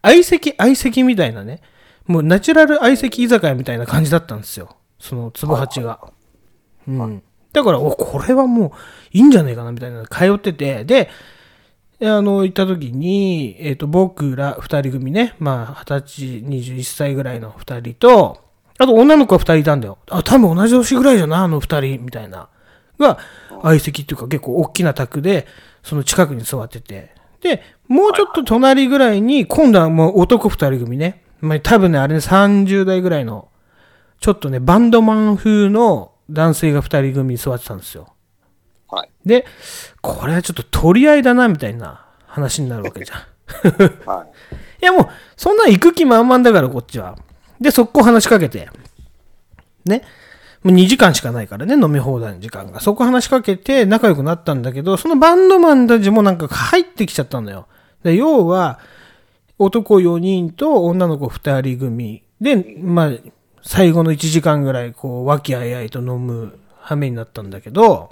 相席相席みたいなね、もうナチュラル相席居酒屋みたいな感じだったんですよ。そのつぼ八が。うん。だから、お、これはもういいんじゃねえかなみたいな通ってて、で、あの、行った時に、えっ、と、僕ら二人組ね、まあ、二十歳、二十一歳ぐらいの二人と、あと女の子が二人いたんだよ。あ、多分同じ年ぐらいじゃな、あの二人、みたいな。が、相席っていうか結構大きな卓で、その近くに座ってて。で、もうちょっと隣ぐらいに、今度はもう男二人組ね。まあ、多分ね、あれね、30代ぐらいの、ちょっとね、バンドマン風の男性が二人組に座ってたんですよ。はい。で、これはちょっと取り合いだな、みたいな話になるわけじゃん。はい。いやもう、そんなん行く気満々だから、こっちは。で、速攻話しかけて。ね。もう2時間しかないからね、飲み放題の時間が。そこ話しかけて仲良くなったんだけど、そのバンドマンたちもなんか入ってきちゃったんだよ。で要は、男4人と女の子2人組で、まあ、最後の1時間ぐらい、こう、和気あいあいと飲む羽目になったんだけど、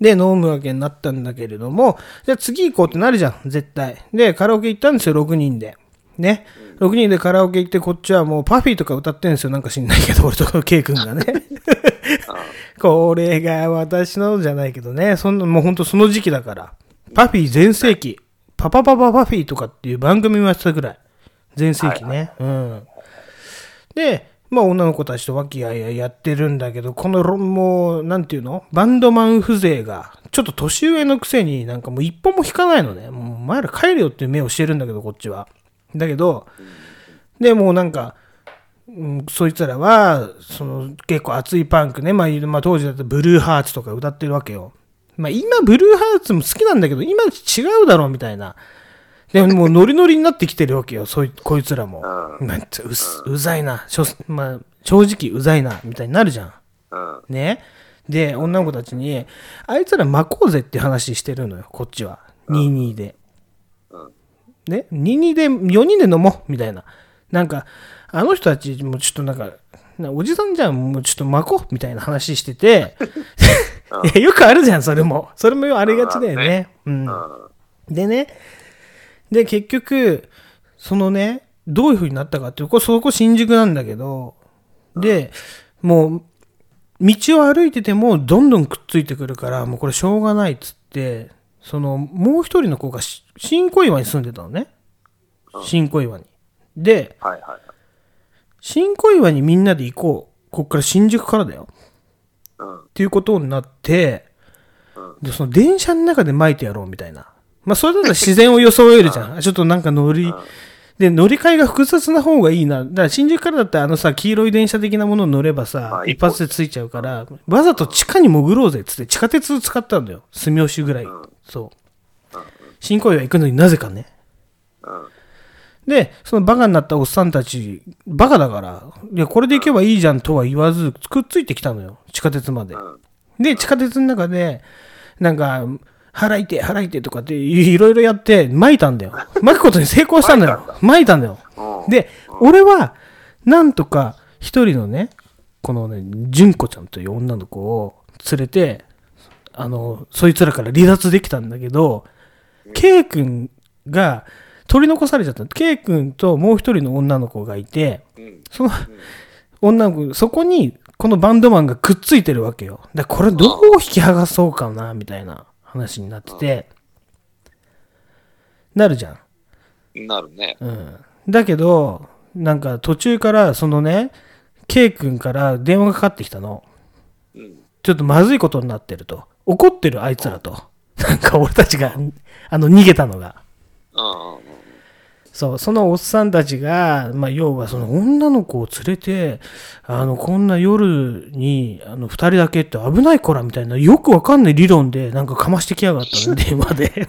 で、飲むわけになったんだけれども、じゃあ次行こうってなるじゃん、絶対。で、カラオケ行ったんですよ、6人で。ね。6人でカラオケ行って、こっちはもうパフィーとか歌ってんですよ、なんか知んないけど、俺とケイ君がね。これが私のじゃないけどね、そんな、もうほんとその時期だから。パフィー全盛期。パパパパパフィーとかっていう番組もやってたぐらい。全盛期ね。うん。で、まあ女の子たちと和気あいあいやってるんだけど、このろ、も、なんていうの？バンドマン風情が、ちょっと年上のくせになんかもう一本も引かないのね。もうお前ら帰れよっていう目をしてるんだけど、こっちは。だけど、で、もうなんか、そいつらは、その結構熱いパンクね、まあ、まあ、当時だとブルーハーツとか歌ってるわけよ。まあ今ブルーハーツも好きなんだけど、今違うだろうみたいな。でももうノリノリになってきてるわけよ、そいこいつらも。なんてうすうざいな、しょまあ、正直うざいな、みたいになるじゃん。うん。ね。で、女の子たちに、あいつら巻こうぜって話してるのよ、こっちは。22で。ね ?22 で、4人で飲もうみたいな。なんか、あの人たちもちょっとなんか、なおじさんじゃん、もうちょっと巻こうみたいな話してて、よくあるじゃん、それも。それもありがちだよね。うん。でね、で、結局、そのね、どういう風になったかっていうと、これそこ新宿なんだけど、で、もう、道を歩いててもどんどんくっついてくるから、もうこれしょうがないっつって、その、もう一人の子がし新小岩に住んでたのね。新小岩に。で、はいはい。新小岩にみんなで行こう。こっから新宿からだよ。うん。っていうことになって、で、その電車の中で巻いてやろうみたいな。まあ、それだったら自然を装えるじゃん。ちょっとなんか乗り、で、乗り換えが複雑な方がいいな。だから新宿からだったらあのさ、黄色い電車的なものに乗ればさあ、一発でついちゃうから、わざと地下に潜ろうぜっつって地下鉄使ったんだよ。住吉ぐらい。そう。新小岩行くのになぜかね。で、そのバカになったおっさんたち、バカだから、いや、これで行けばいいじゃんとは言わず、くっついてきたのよ。地下鉄まで。で、地下鉄の中で、なんか、払いて、払いてとかっていろいろやって、巻いたんだよ。巻くことに成功したんだよ。巻いたんだよ。で、俺は、なんとか、一人のね、このね、純子ちゃんという女の子を連れて、あの、そいつらから離脱できたんだけど、K 君が取り残されちゃった。K 君ともう一人の女の子がいて、その女の子、そこにこのバンドマンがくっついてるわけよ。だからこれどう引き剥がそうかな、みたいな話になってて、なるじゃん。なるね。うん。だけど、なんか途中からそのね、K 君から電話がかかってきたの。ちょっとまずいことになってると。怒ってるあいつらと。なんか俺たちが、あの、逃げたのが。うんうんそう、そのおっさんたちが、まあ、要はその女の子を連れて、あの、こんな夜に、あの、二人だけって危ない子らみたいな、よくわかんない理論で、なんかかましてきやがったの、電話で。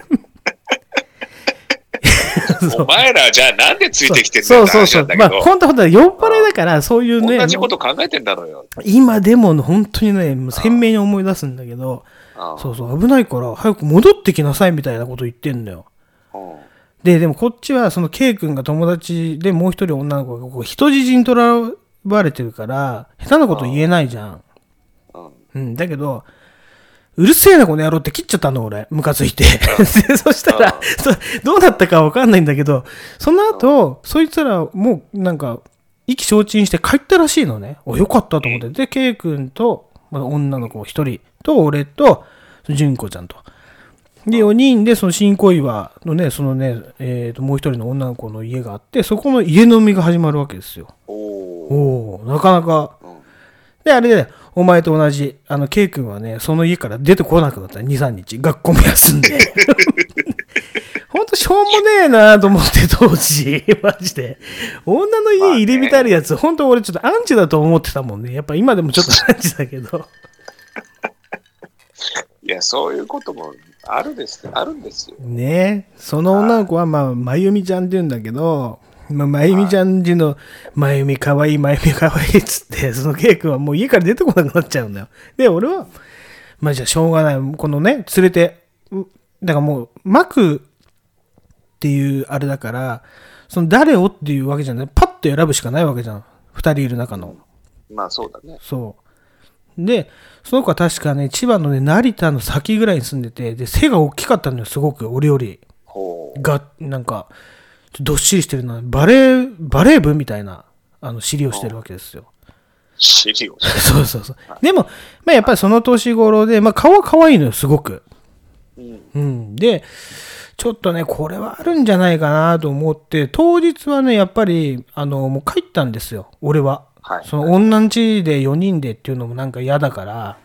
お前らじゃあなんでついてきてんだそうそうそう。まあ、本当本当酔っ払いだから、そういうね、同じこと考えてんだろうよ。今でも本当にね、もう鮮明に思い出すんだけど、そうそう、危ないから早く戻ってきなさいみたいなこと言ってんだよ。うんで、でもこっちはその K 君が友達でもう一人女の子がこう人質にとらわれてるから、下手なこと言えないじゃん。うん、だけど、うるせえなこの野郎って切っちゃったの俺、ムカついて。でそしたら、そどうなったかわかんないんだけど、その後、そいつらもうなんか、意気消沈して帰ったらしいのね。お、よかったと思って。で、ケイ君と、まあ、女の子一人と、俺と、純子ちゃんと。で、4人で、その新小岩のね、そのね、えっ、と、もう一人の女の子の家があって、そこの家飲みが始まるわけですよ。おお。おおなかなかうん。で、あれで、お前と同じ、あの、ケイ君はね、その家から出てこなくなった。2、3日。学校も休んで。ほんとしょうもねえなと思って、当時。マジで。女の家入り浸るやつ、ほんと俺ちょっとアンチだと思ってたもんね。やっぱ今でもちょっとアンチだけど。いや、そういうこともあるですあるんですよ。ねその女の子は、まあ、まゆみちゃんって言うんだけど、まあ、まゆみちゃんちの、まゆみかわいい、まゆみかわいいっつって、そのケイ君はもう家から出てこなくなっちゃうんだよ。で、俺は、まあじゃあしょうがない。このね、連れて、んだからもう、マクっていうあれだから、その誰をっていうわけじゃない。パッと選ぶしかないわけじゃん。二人いる中の。まあそうだね。そう。で、その子は確かね、千葉のね、成田の先ぐらいに住んでて、で、背が大きかったのよ、すごく、俺より。が、なんか、どっしりしてるな。バレー、バレー部みたいな、あの、尻をしてるわけですよ。シリを。そうそうそう。でも、まあやっぱりその年頃で、まあ顔は可愛いのよ、すごく。うん。うん。で、ちょっとね、これはあるんじゃないかなと思って、当日はね、やっぱり、あの、もう帰ったんですよ、俺は。はいその女ん家で4人でっていうのもなんか嫌だから、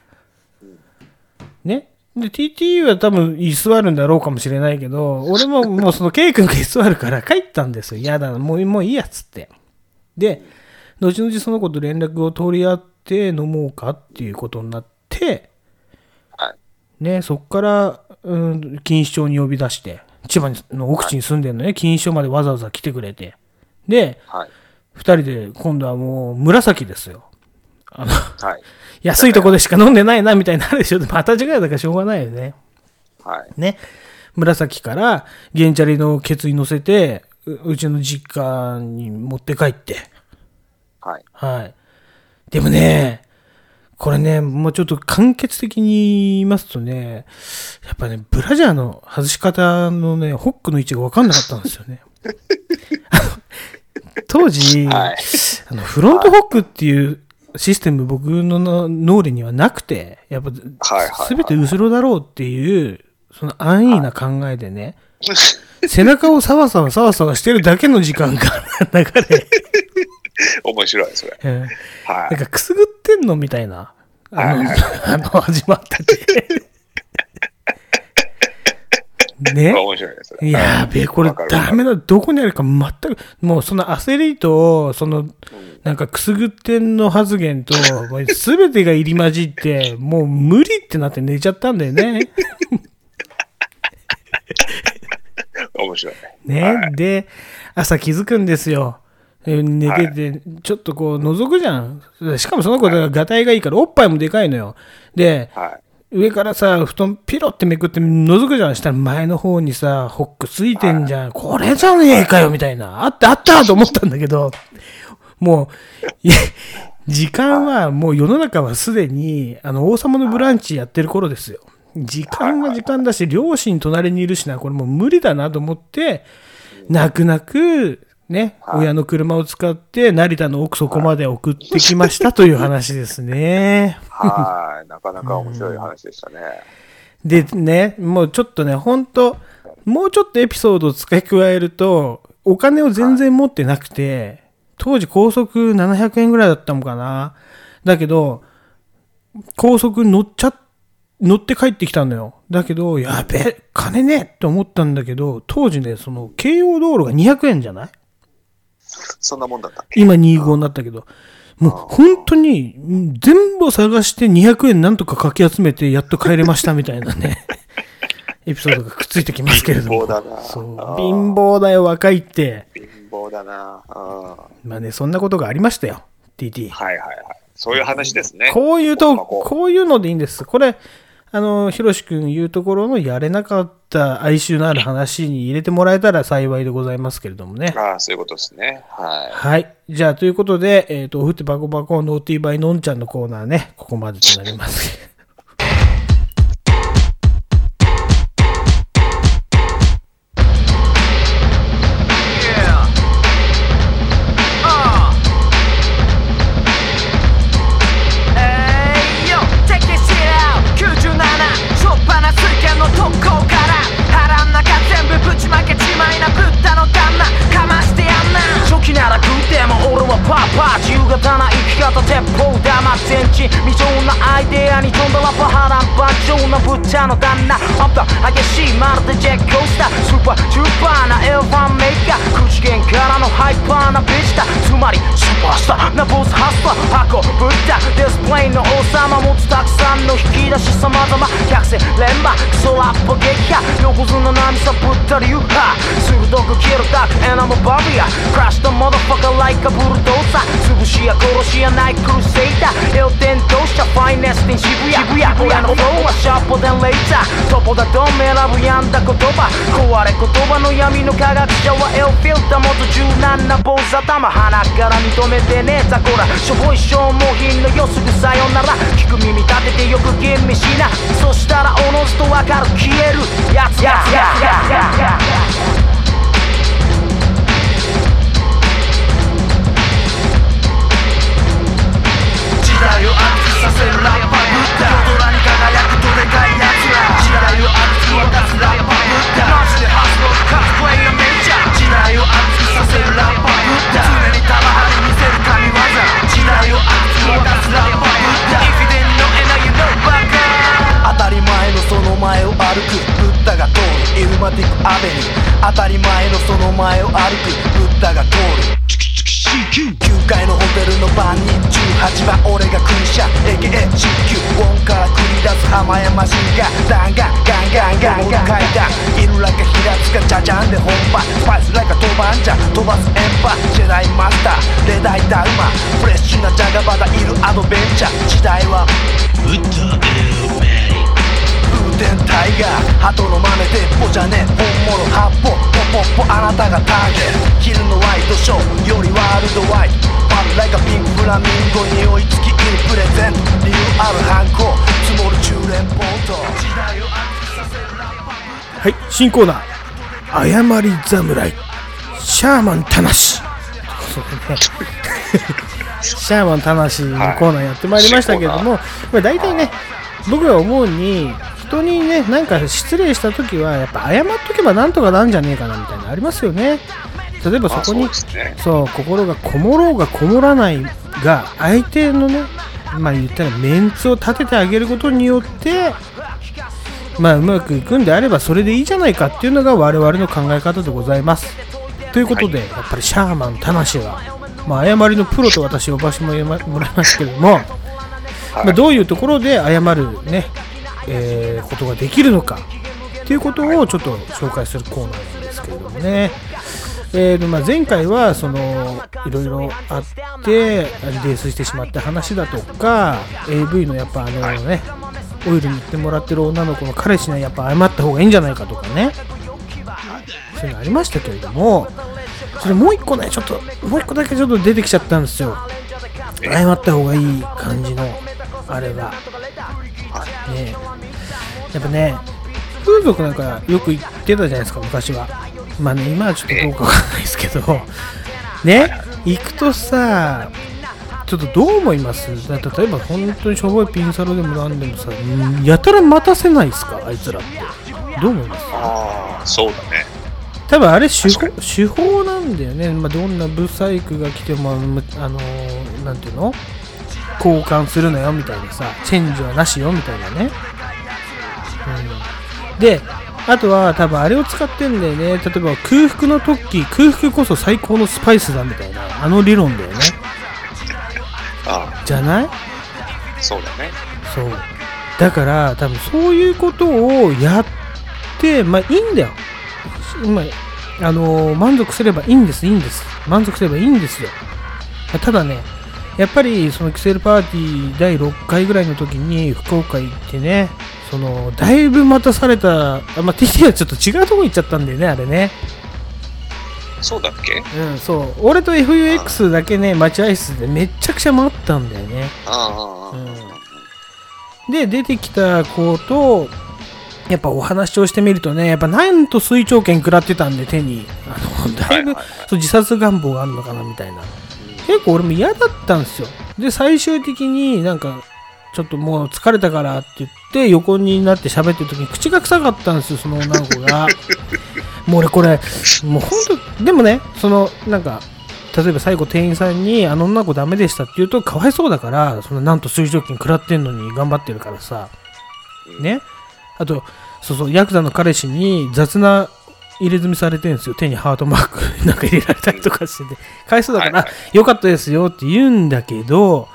ね？で、TTU は多分居座るんだろうかもしれないけど、俺ももうその K 君が居座るから帰ったんですよ。嫌だな、もうもういいやっつって。で、後々その子と連絡を取り合って飲もうかっていうことになって、はい。ね、そっから、うん、錦糸町に呼び出して、千葉の奥地に住んでるのね、錦糸町までわざわざ来てくれて。で、はい。二人で今度はもう紫ですよ。あの、はい。安いとこでしか飲んでないなみたいになるでしょ。また違いだからしょうがないよね。はい。ね。紫から、ゲンチャリのケツに乗せて、ううちの実家に持って帰って。はい。はい。でもね、これね、もうちょっと簡潔的に言いますとね、やっぱね、ブラジャーの外し方のね、ホックの位置が分かんなかったんですよね。当時、はいあのフロントホックっていうシステム僕の脳裏にはなくて、やっぱ、すべて後ろだろうっていう、その安易な考えでね、背中をサワサワサワサワしてるだけの時間が流れ、面白い、それ。なんかくすぐってんのみたいな。あの、あの始まってて。い。ね。面白いです。やべえ、これダメだ。どこにあるか全く、もうその焦りと、その、なんかくすぐってんの発言と、すべてが入り混じって、もう無理ってなって寝ちゃったんだよね。面白い。ね。で、朝気づくんですよ。え寝てて、ちょっとこう覗くじゃん。しかもその子ががたいがいいから、おっぱいもでかいのよ。で、はい。上からさ、布団ピロってめくって覗くじゃん。したら前の方にさ、ホックついてんじゃん。これじゃねえかよ、みたいな。あったあったと思ったんだけど、もう、いや時間はもう世の中はすでに、あの、王様のブランチやってる頃ですよ。時間は時間だし、両親隣にいるしな、これもう無理だなと思って、泣く泣く、ね、親の車を使って成田の奥底まで送ってきましたという話ですね。はい。なかなか面白い話でしたね。でね、もうちょっとね、ほんと、もうちょっとエピソードを付け加えると、お金を全然持ってなくて、当時高速700円ぐらいだったのかな。だけど、高速乗っちゃ、乗って帰ってきたのよ。だけど、やべえ、金ねえって思ったんだけど、当時ね、その、京王道路が200円じゃない？そんなもんだった今25になったけど、もう本当にうん全部探して200円なんとかかき集めてやっと帰れましたみたいなね、エピソードがくっついてきますけれども。貧乏だな貧乏だよ、若いって。貧乏だな。まあね、そんなことがありましたよ、TT。いはいはい。そういう話ですね。こういうと、こういうのでいいんです。これ、あの、ひろしくん言うところのやれなかった哀愁のある話に入れてもらえたら幸いでございますけれどもね。ああ、そういうことですね。はい。はい。じゃあ、ということで、えっ、と、おふってバコバコノーティーバイのんちゃんのコーナーね、ここまでとなります。砲玉全地未曾有なアイデアに飛んだラパハラン万丈なブッチャの旦那アッパー激しいまるでジェックコースタースーパーチューパーなエルファンメーカー口剣からのハイパーなビジターつまりスーパースターなボスハスター箱ぶったディスプレイの王様持つたくさんの引き出し様々百戦錬磨クソラップ撃破横綱波さぶったり言うは鋭く切るダークエナモバリアクラッシュとモドファカライカブルドーザー潰しや殺しやないクルセイダーエル伝統者ファイネスティン渋谷渋谷親のフローはシャーポデンレイザートポだと選ぶ病んだ言葉壊れ言葉の闇の科学者はエルフィルター元柔軟な坊主頭鼻から認めてねザコラしょぼい消耗品のよすぐさよなら聞く耳立ててよく吟味しなそしたらおのずとわかる消えるやつや時代を熱く。させるラッパーブッダ夜空に輝くどでかいやつら。時代を熱く沸かすラッパーブッダマジで発動カスプレイヤメジャー時代を熱くさせるラッパーブッダ常に玉張り見せる神業時代を熱く沸かすラッパーブッダ If you didn't know and now you know バカ当たり前のその前を歩くブッダが通るイルマティックアベニュー当たり前のその前を歩くブッダが通る9階のホテルの番人18番俺がクリシャ AKA 新旧ウォンから繰り出す浜山シンガー弾丸ガンガンガンガン階段いるらか平塚じゃじゃんで本場スパイスライカ飛ばんじゃ飛ばすエンパジェダイマスターレダイダウマフレッシュなジャガバダいるアドベンチャー時代はブッダエルメイ風天タイガー鳩の豆鉄砲じゃねえポあなたがターゲット昼のワイドショーよりワールドワイ。ドファンライカピンクフラミンゴに追いつきいるプレゼント理由ある犯行積もる中連ポート時代を熱くさせるラッパーはい新コーナー謝り侍シャーマンたなし。シャーマンたな しのコーナーやってまいりましたけども、まあ、大体ね僕が思うに人にねなんか失礼した時はやっぱ謝っとけばなんとかなんじゃねえかなみたいなのありますよね。例えばそこにそう心がこもろうがこもらないが相手のねまあ言ったらメンツを立ててあげることによってまあうまくいくんであればそれでいいじゃないかっていうのが我々の考え方でございます。ということで、やっぱりシャーマン魂は、まあ、謝りのプロと私呼ばせてもらいましたけども、まあ、どういうところで謝るね、えーことができるのか。っていうことをちょっと紹介するコーナーなんですけれどもね、えーまあ、前回はそのいろいろあって泥酔してしまった話だとか AV のやっぱあのね、オイル塗ってもらってる女の子の彼氏にはやっぱ謝った方がいいんじゃないかとかね。そういうのありましたけれどもそれもう一個ねちょっともう一個だけちょっと出てきちゃったんですよ。謝った方がいい感じのあれが。ねやっぱね風俗なんかよく行ってたじゃないですか昔は。まあね今はちょっとどうかわかんないですけど。ね行くとさちょっとどう思います？だ例えば本当にしょぼいピンサロでもなんでもさんやたら待たせないですか？あいつらって。どう思います？ああ、そうだね。多分あれ手法手法なんだよね、まあ、どんなブサイクが来てもあのあのなんていうの？交換するのよみたいなさチェンジはなしよみたいなね、うん、であとは多分あれを使ってんだよね。例えば空腹の時空腹こそ最高のスパイスだみたいなあの理論だよね。あじゃない？あ、そうだね。そう。だから多分そういうことをやってまあいいんだよ、まあ、あのー満足すればいいんですいいんです。満足すればいいんですよ。ただねやっぱりそのキセルパーティー第6回ぐらいの時に福岡行ってねそのだいぶ待たされたあまあ TT はちょっと違うとこ行っちゃったんだよねあれね。そうだっけ？うんそう。俺と FUX だけね待合室でめっちゃくちゃ待ったんだよね。ああ、ああ、で出てきた子とやっぱお話をしてみるとねやっぱなんと水長券食らってたんで手に。あのだいぶ、そう自殺願望があるのかなみたいな結構俺も嫌だったんですよ。で最終的になんかちょっともう疲れたからって言って横になって喋ってる時に口が臭かったんですよその女の子が。もう俺これもう本当でもねそのなんか例えば最後店員さんにあの女の子ダメでしたって言うとかわいそうだからそのなんと水蒸気食らってんのに頑張ってるからさ。ね。あとそうそうヤクザの彼氏に雑な入れ墨されてるんですよ。手にハートマーク なんか入れられたりとかしてて。かわい。そうだから、はいはよかったですよって言うんだけど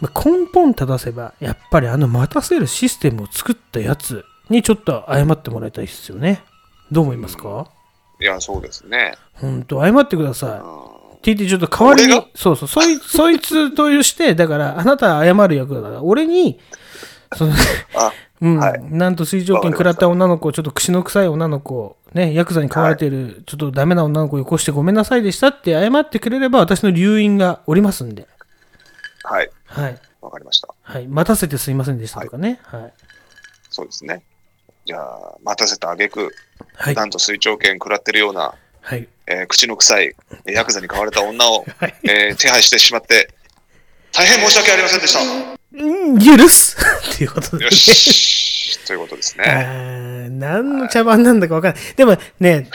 まあ根本正せばやっぱりあの待たせるシステムを作ったやつにちょっと謝ってもらいたいですよね。どう思いますか？いや、そうですね。本当謝ってください。うん。TT ちょっと代わりにそうそう、そい そいつとして、だから、あなたは謝る役だから、俺に、その、あ、うん、はい。なんと水蒸気に食らった女の子、ちょっと口の臭い女の子、ね、ヤクザに飼われてる、ちょっとダメな女の子をよこしてごめんなさいでしたって謝ってくれれば、私の留飲がおりますんで、はい。はい。わかりました。はい。待たせてすいませんでしたとかね。はい。そうですね。じゃあ、待たせた挙句、はい。なんと水長券食らってるような、はい。えー口の臭いえーヤクザに飼われた女を、はいえー手配してしまって、大変申し訳ありませんでした。うん、許す っていうことでよね。し。ということですあね。ー何の茶番なんだかわかんない。でもね、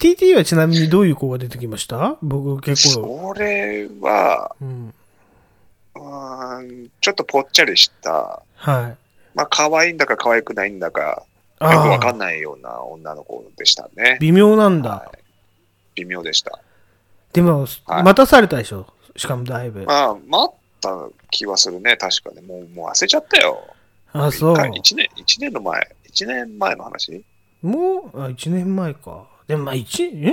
TT はちなみにどういう子が出てきました？僕結構。それは、うん。うーんちょっとぽっちゃりした、はい。まあ、可愛いんだか可愛くないんだか、よくあわかあ、んないような女の子でしたね。微妙なんだ。はい微妙でした。でも、はい待たされたでしょ？しかもだいぶ。まあ、待った気はするね、確かに。もう、もう忘れちゃったよ。あ、そう。一年、一年の前、一年前の話？もう、あ、1年前か。でもまあ、1、え？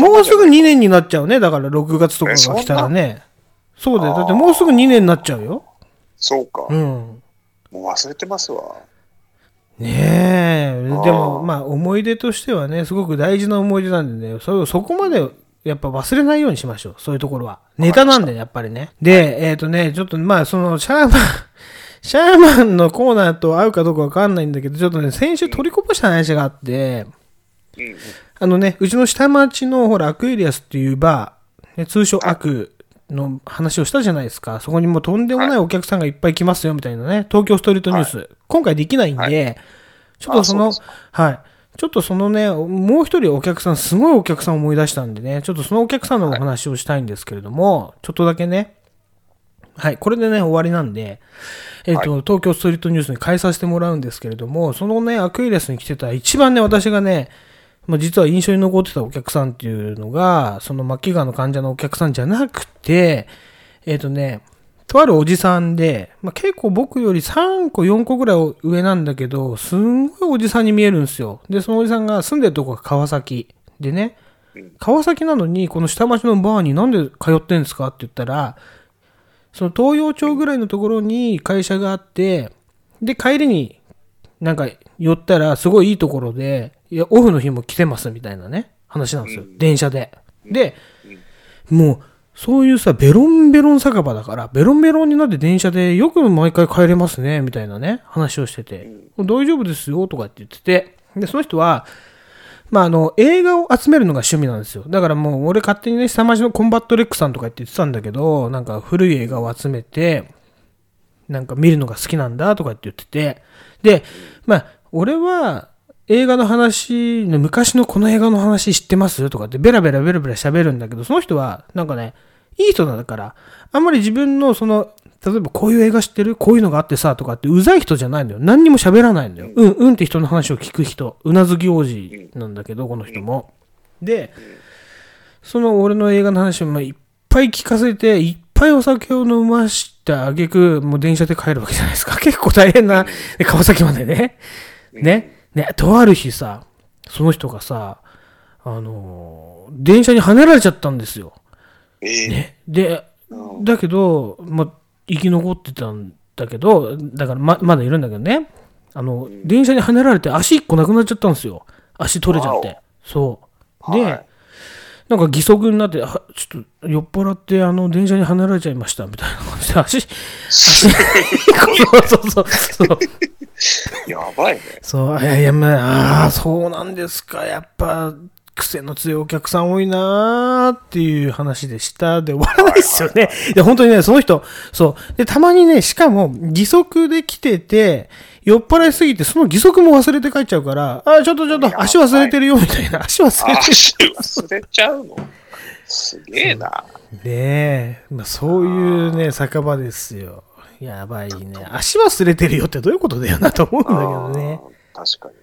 もうすぐ2年になっちゃうね。だから6月とかが来たらね。そうだよ。だってもうすぐ2年になっちゃうよ。そうか。うん。もう忘れてますわ。ねえ。であも、ーまあ、思い出としてはね、すごく大事な思い出なんでね、そそこまで、やっぱ忘れないようにしましょう。そういうところは。ネタなんで、やっぱりね。で、えっ、とね、ちょっと、まあ、その、シャーマン、シャーマンのコーナーと合うかどうかわかんないんだけど、ちょっとね、先週取りこぼした話があって。あのね、うちの下町の、ほら、アクエリアスっていうバー、ね、通称アクの話をしたじゃないですか。そこにもうとんでもないお客さんがいっぱい来ますよ、みたいなね。東京ストリートニュース。今回できないんで、はいちょっとその、あそはい。ちょっとそのね、もう一人お客さん、すごいお客さんを思い出したんでね、ちょっとそのお客さんのお話をしたいんですけれども、ちょっとだけね、はい、これでね、終わりなんで、えっ、と、東京ストリートニュースに変えさせてもらうんですけれども、そのね、アクエリアスに来てた一番ね、私がね、まあ、実は印象に残ってたお客さんっていうのが、その末期がんの患者のお客さんじゃなくて、えっ、とね、とあるおじさんで、まあ、結構僕より3個4個ぐらい上なんだけど、すんごいおじさんに見えるんですよ。で、そのおじさんが住んでるとこが川崎。でね、川崎なのに、この下町のバーになんで通ってんですかって言ったら、その東洋町ぐらいのところに会社があって、で、帰りになんか寄ったらすごいいいところで、いや、オフの日も来てますみたいなね、話なんですよ。電車で。で、もう、そういうさ、ベロンベロン酒場だから、ベロンベロンになって電車でよく毎回帰れますね、みたいなね、話をしてて、大丈夫ですよ、とかって言ってて、で、その人は、まあ、あの、映画を集めるのが趣味なんですよ。だからもう、俺勝手にね、下町のコンバットレックさんとかって言ってたんだけど、なんか古い映画を集めて、なんか見るのが好きなんだとかって言ってて、で、まあ、俺は映画の話、昔のこの映画の話知ってますとかってベラベラベラベラ喋るんだけど、その人はなんかね、いい人だから、あんまり自分のその、例えばこういう映画知ってる？こういうのがあってさとかってうざい人じゃないんだよ。何にも喋らないんだよ。うん、うんって人の話を聞く人。うなずき王子なんだけど、この人も。で、その俺の映画の話をまあいっぱい聞かせて、いっぱいお酒を飲ました挙句、もう電車で帰るわけじゃないですか。結構大変な、で川崎までね。ね。ね、とある日さ、その人がさ、あのー電車に跳ねられちゃったんですよ。ええね。で、だけど、まあ、生き残ってたんだけど、だからままだいるんだけどね。あの、電車に跳ねられて足一個なくなっちゃったんですよ。足取れちゃって。そう。で、はいなんか義足になって、あちょっと酔っ払って、あの、電車に跳ねられちゃいました、みたいな感じで、足、足、そうそうそう、そう。やばいね。そう、いやいや、まあ、ああ、そうなんですか。やっぱ、癖の強いお客さん多いなーっていう話でした。で終わらないですよね。で、本当にね、その人、そう。で、たまにね、しかも、義足で来てて、酔っ払いすぎて、その義足も忘れて帰っちゃうから、あーちょっとちょっと、足忘れてるよ、みたいな。足忘れてる。足忘れちゃうのすげえな。ねえ、まあ、そういうね、酒場ですよ。やばいね。足忘れてるよってどういうことだよなと思うんだけどね。確かに。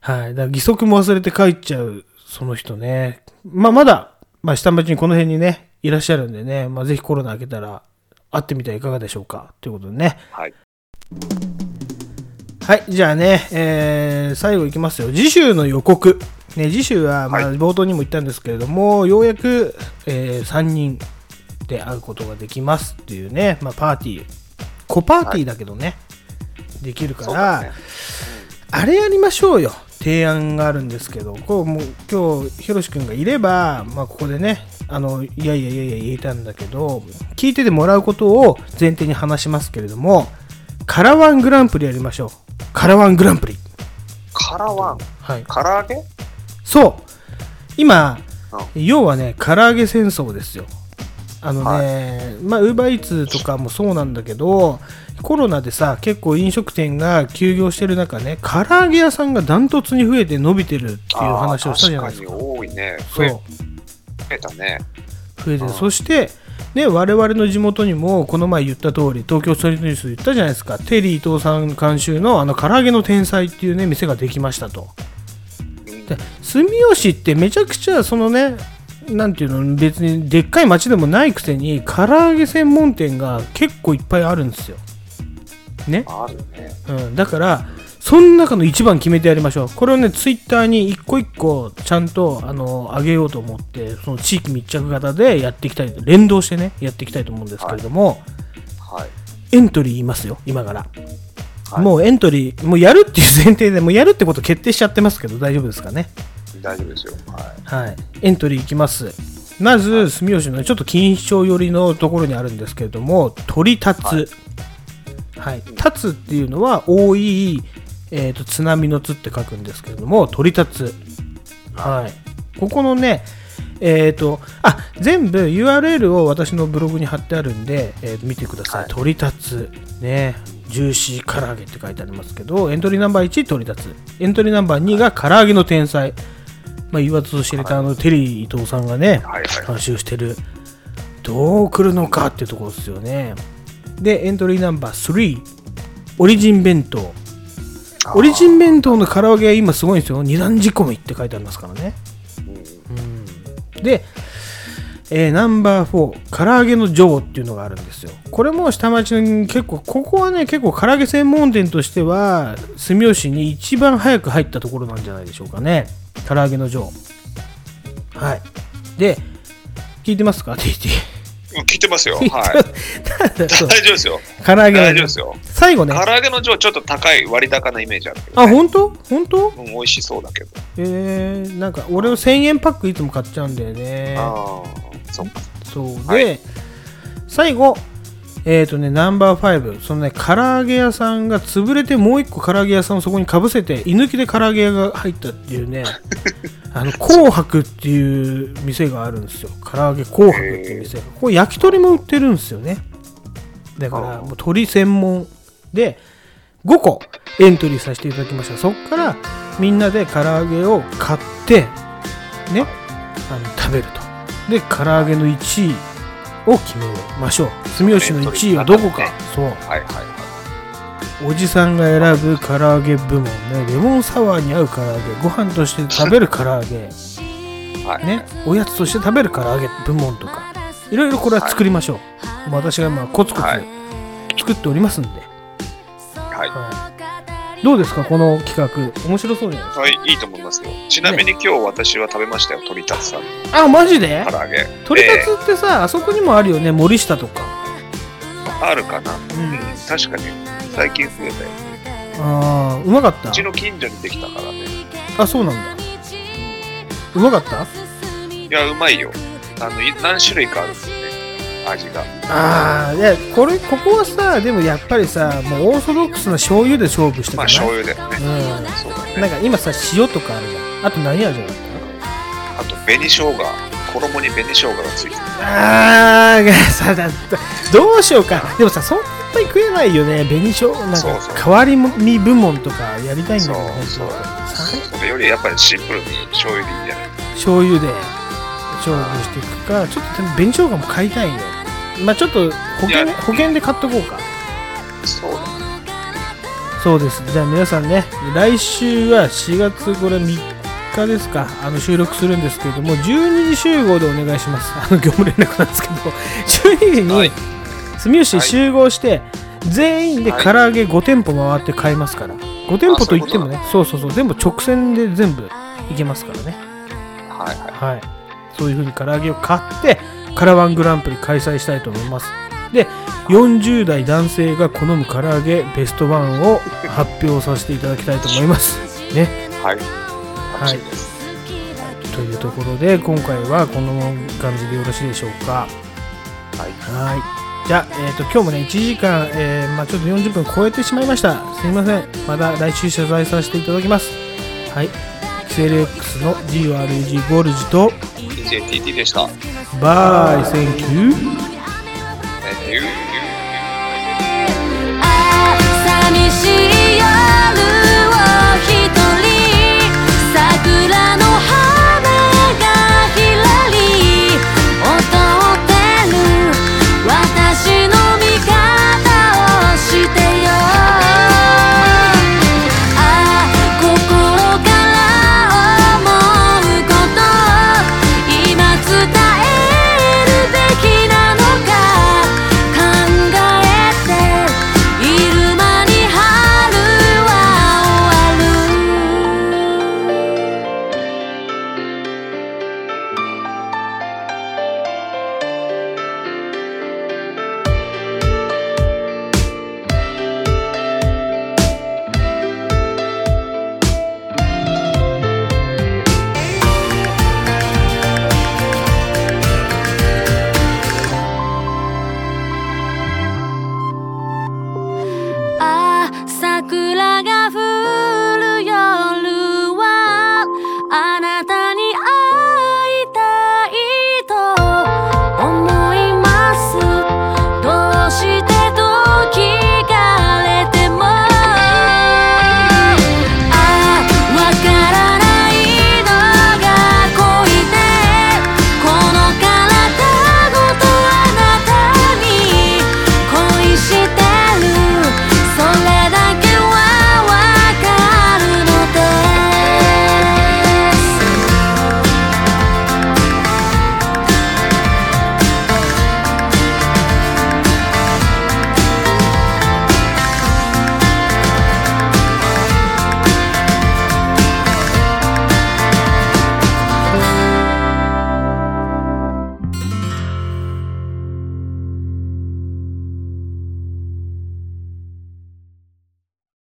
はい。だから義足も忘れて帰っちゃう、その人ね。まあ、まだ、まあ、下町にこの辺にね、いらっしゃるんでね、まあ、ぜひコロナ明けたら、会ってみてはいかがでしょうか。ということでね。はい。はい。じゃあね、えー、最後いきますよ。次週の予告。ね、次週は、まあ、冒頭にも言ったんですけれども、ようやく、えー、3人で会うことができますっていうね、まあ、パーティー。コパーティーだけどね、できるから、あれやりましょうよ。提案があるんですけど、こうもう今日、ひろし君がいれば、まあ、ここでね、あの、いやいやいやいや言えたんだけど、聞いててもらうことを前提に話しますけれども、カラワングランプリやりましょう。カラワングランプリ。カラワン？はい。唐揚げ？そう。今、要はね、唐揚げ戦争ですよ。あのね、まあ、ウーバーイーツとかもそうなんだけど、コロナでさ、結構飲食店が休業してる中ね、唐揚げ屋さんがダントツに増えて伸びてるっていう話をしたじゃないですか。確かに多いね。そう。増えたね。増えてる。そして、ね、我々の地元にもこの前言った通り東京ストリートニュースで言ったじゃないですかテリー伊藤さん監修のあの唐揚げの天才っていうね店ができましたとで住吉ってめちゃくちゃそのねなんていうの別にでっかい町でもないくせに唐揚げ専門店が結構いっぱいあるんですよねあるね。うん、だからその中の一番決めてやりましょうこれをねツイッターに一個一個ちゃんとあの上げようと思ってその地域密着型でやっていきたい連動してねやっていきたいと思うんですけれども、はい。エントリー言いますよ今から、もうエントリーもうやるっていう前提でもうやるってこと決定しちゃってますけど大丈夫ですかね？大丈夫ですよ。はい。はい、エントリーいきます。まず、住吉のちょっと錦糸町寄りのところにあるんですけれども、鳥立つ。はい。立つっていうのは、多い、えーと、津波の津って書くんですけれども、鳥立つ。はい。ここのね、えっ、と、あ、全部 URL を私のブログに貼ってあるんで、えーと見てください。鳥立つ。ね。ジューシー唐揚げって書いてありますけど、エントリーナンバー1、鳥立つ。エントリーナンバー2が唐揚げの天才。まあ、言わずと知れたあのテリー伊藤さんがね、監修してる、どう来るのかっていうところですよね。で、エントリーナンバー3、オリジン弁当。オリジン弁当の唐揚げは今すごいんですよ。二段仕込みって書いてありますからね。うんで、えーナンバー4、唐揚げの女王っていうのがあるんですよ。これも下町に結構、ここはね、結構唐揚げ専門店としては、住吉に一番早く入ったところなんじゃないでしょうかね。唐揚げの女王。はい。で、聞いてますか ?TT。うん聞いてますよ。はい。大 大丈夫ですよ。唐揚げの大丈夫ですよ。最後ね。唐揚げの上ちょっと高い割高なイメージあるけど。あ、本当？本当？うん、美味しそうだけど。えー、なんか俺を1000円パックいつも買っちゃうんだよね。ああ、そっか。そうで、最後、えっ、とね、ナンバー5、そのね、唐揚げ屋さんが潰れて、もう一個唐揚げ屋さんをそこにかぶせて、居抜きで唐揚げ屋が入ったっていうね、あの、紅白っていう店があるんですよ。唐揚げ紅白っていう店が。これ焼き鳥も売ってるんですよね。だから、もう鶏専門で、5個エントリーさせていただきました。そこから、みんなで唐揚げを買って、ね、あの食べると。で、唐揚げの1位を決めましょう。住吉の1位はどこか。そう。はいはいおじさんが選ぶ唐揚げ部門ね、レモンサワーに合う唐揚げ、ご飯として食べる唐揚げ、ね、おやつとして食べる唐揚げ部門とか、いろいろこれは作りましょう。もう私が今コツコツ作っておりますんで。はい。どうですか、この企画？面白そうじゃないですか。はい、いいと思いますよ。ちなみに今日私は食べましたよ、鳥立さん。あ、マジで？唐揚げ。鳥立つってさ、あそこにもあるよね、森下とか。あるかな、うん、確かに最近増えたよああ、うまかった？うちの近所にできたからねあ、そうなんだ。うまかった？いやうまいよあのい何種類かあるんですね味がああ、いや、これ、ここはさ、でもやっぱりさ、もうオーソドックスな醤油で勝負してたまあ醤油だよね、うん。そうだねなんか今さ、塩とかあるじゃん。あと何味だっあと紅生姜衣に紅生姜がついてるたあー、さ、だどうしようか。でもさ、そんなに食えないよね。紅しょなんか、変わり身部門とかやりたいんだけど、本当それよりやっぱりシンプルに醤油でいいんじゃない醤油で。勝負していくかちょっとでも紅生姜も買いたいよ。まあちょっと保険保険で買っとこうか。そう。だ。そうです。じゃあ皆さんね来週は4月これ3日ですか。あの収録するんですけれども12時集合でお願いします。あの業務連絡なんですけど12時にはい。住吉集合して、全員で唐揚げ5店舗回って買いますから。5店舗といってもねそうそうそう。全部直線で全部行けますからね。はいはい。はいそういう風に唐揚げを買ってカラワングランプリ開催したいと思います。で40代男性が好む唐揚げベストワンを発表させていただきたいと思います。ね。はい。はい。というところで今回はこの感じでよろしいでしょうか。はい。はい。じゃあ、えー、と今日もね1時間、えーまあ、ちょっと40分超えてしまいました。すいません。また来週謝罪させていただきます。はい XLX の GRG ゴルジと JTT でした。 bye thank you寂しい夜。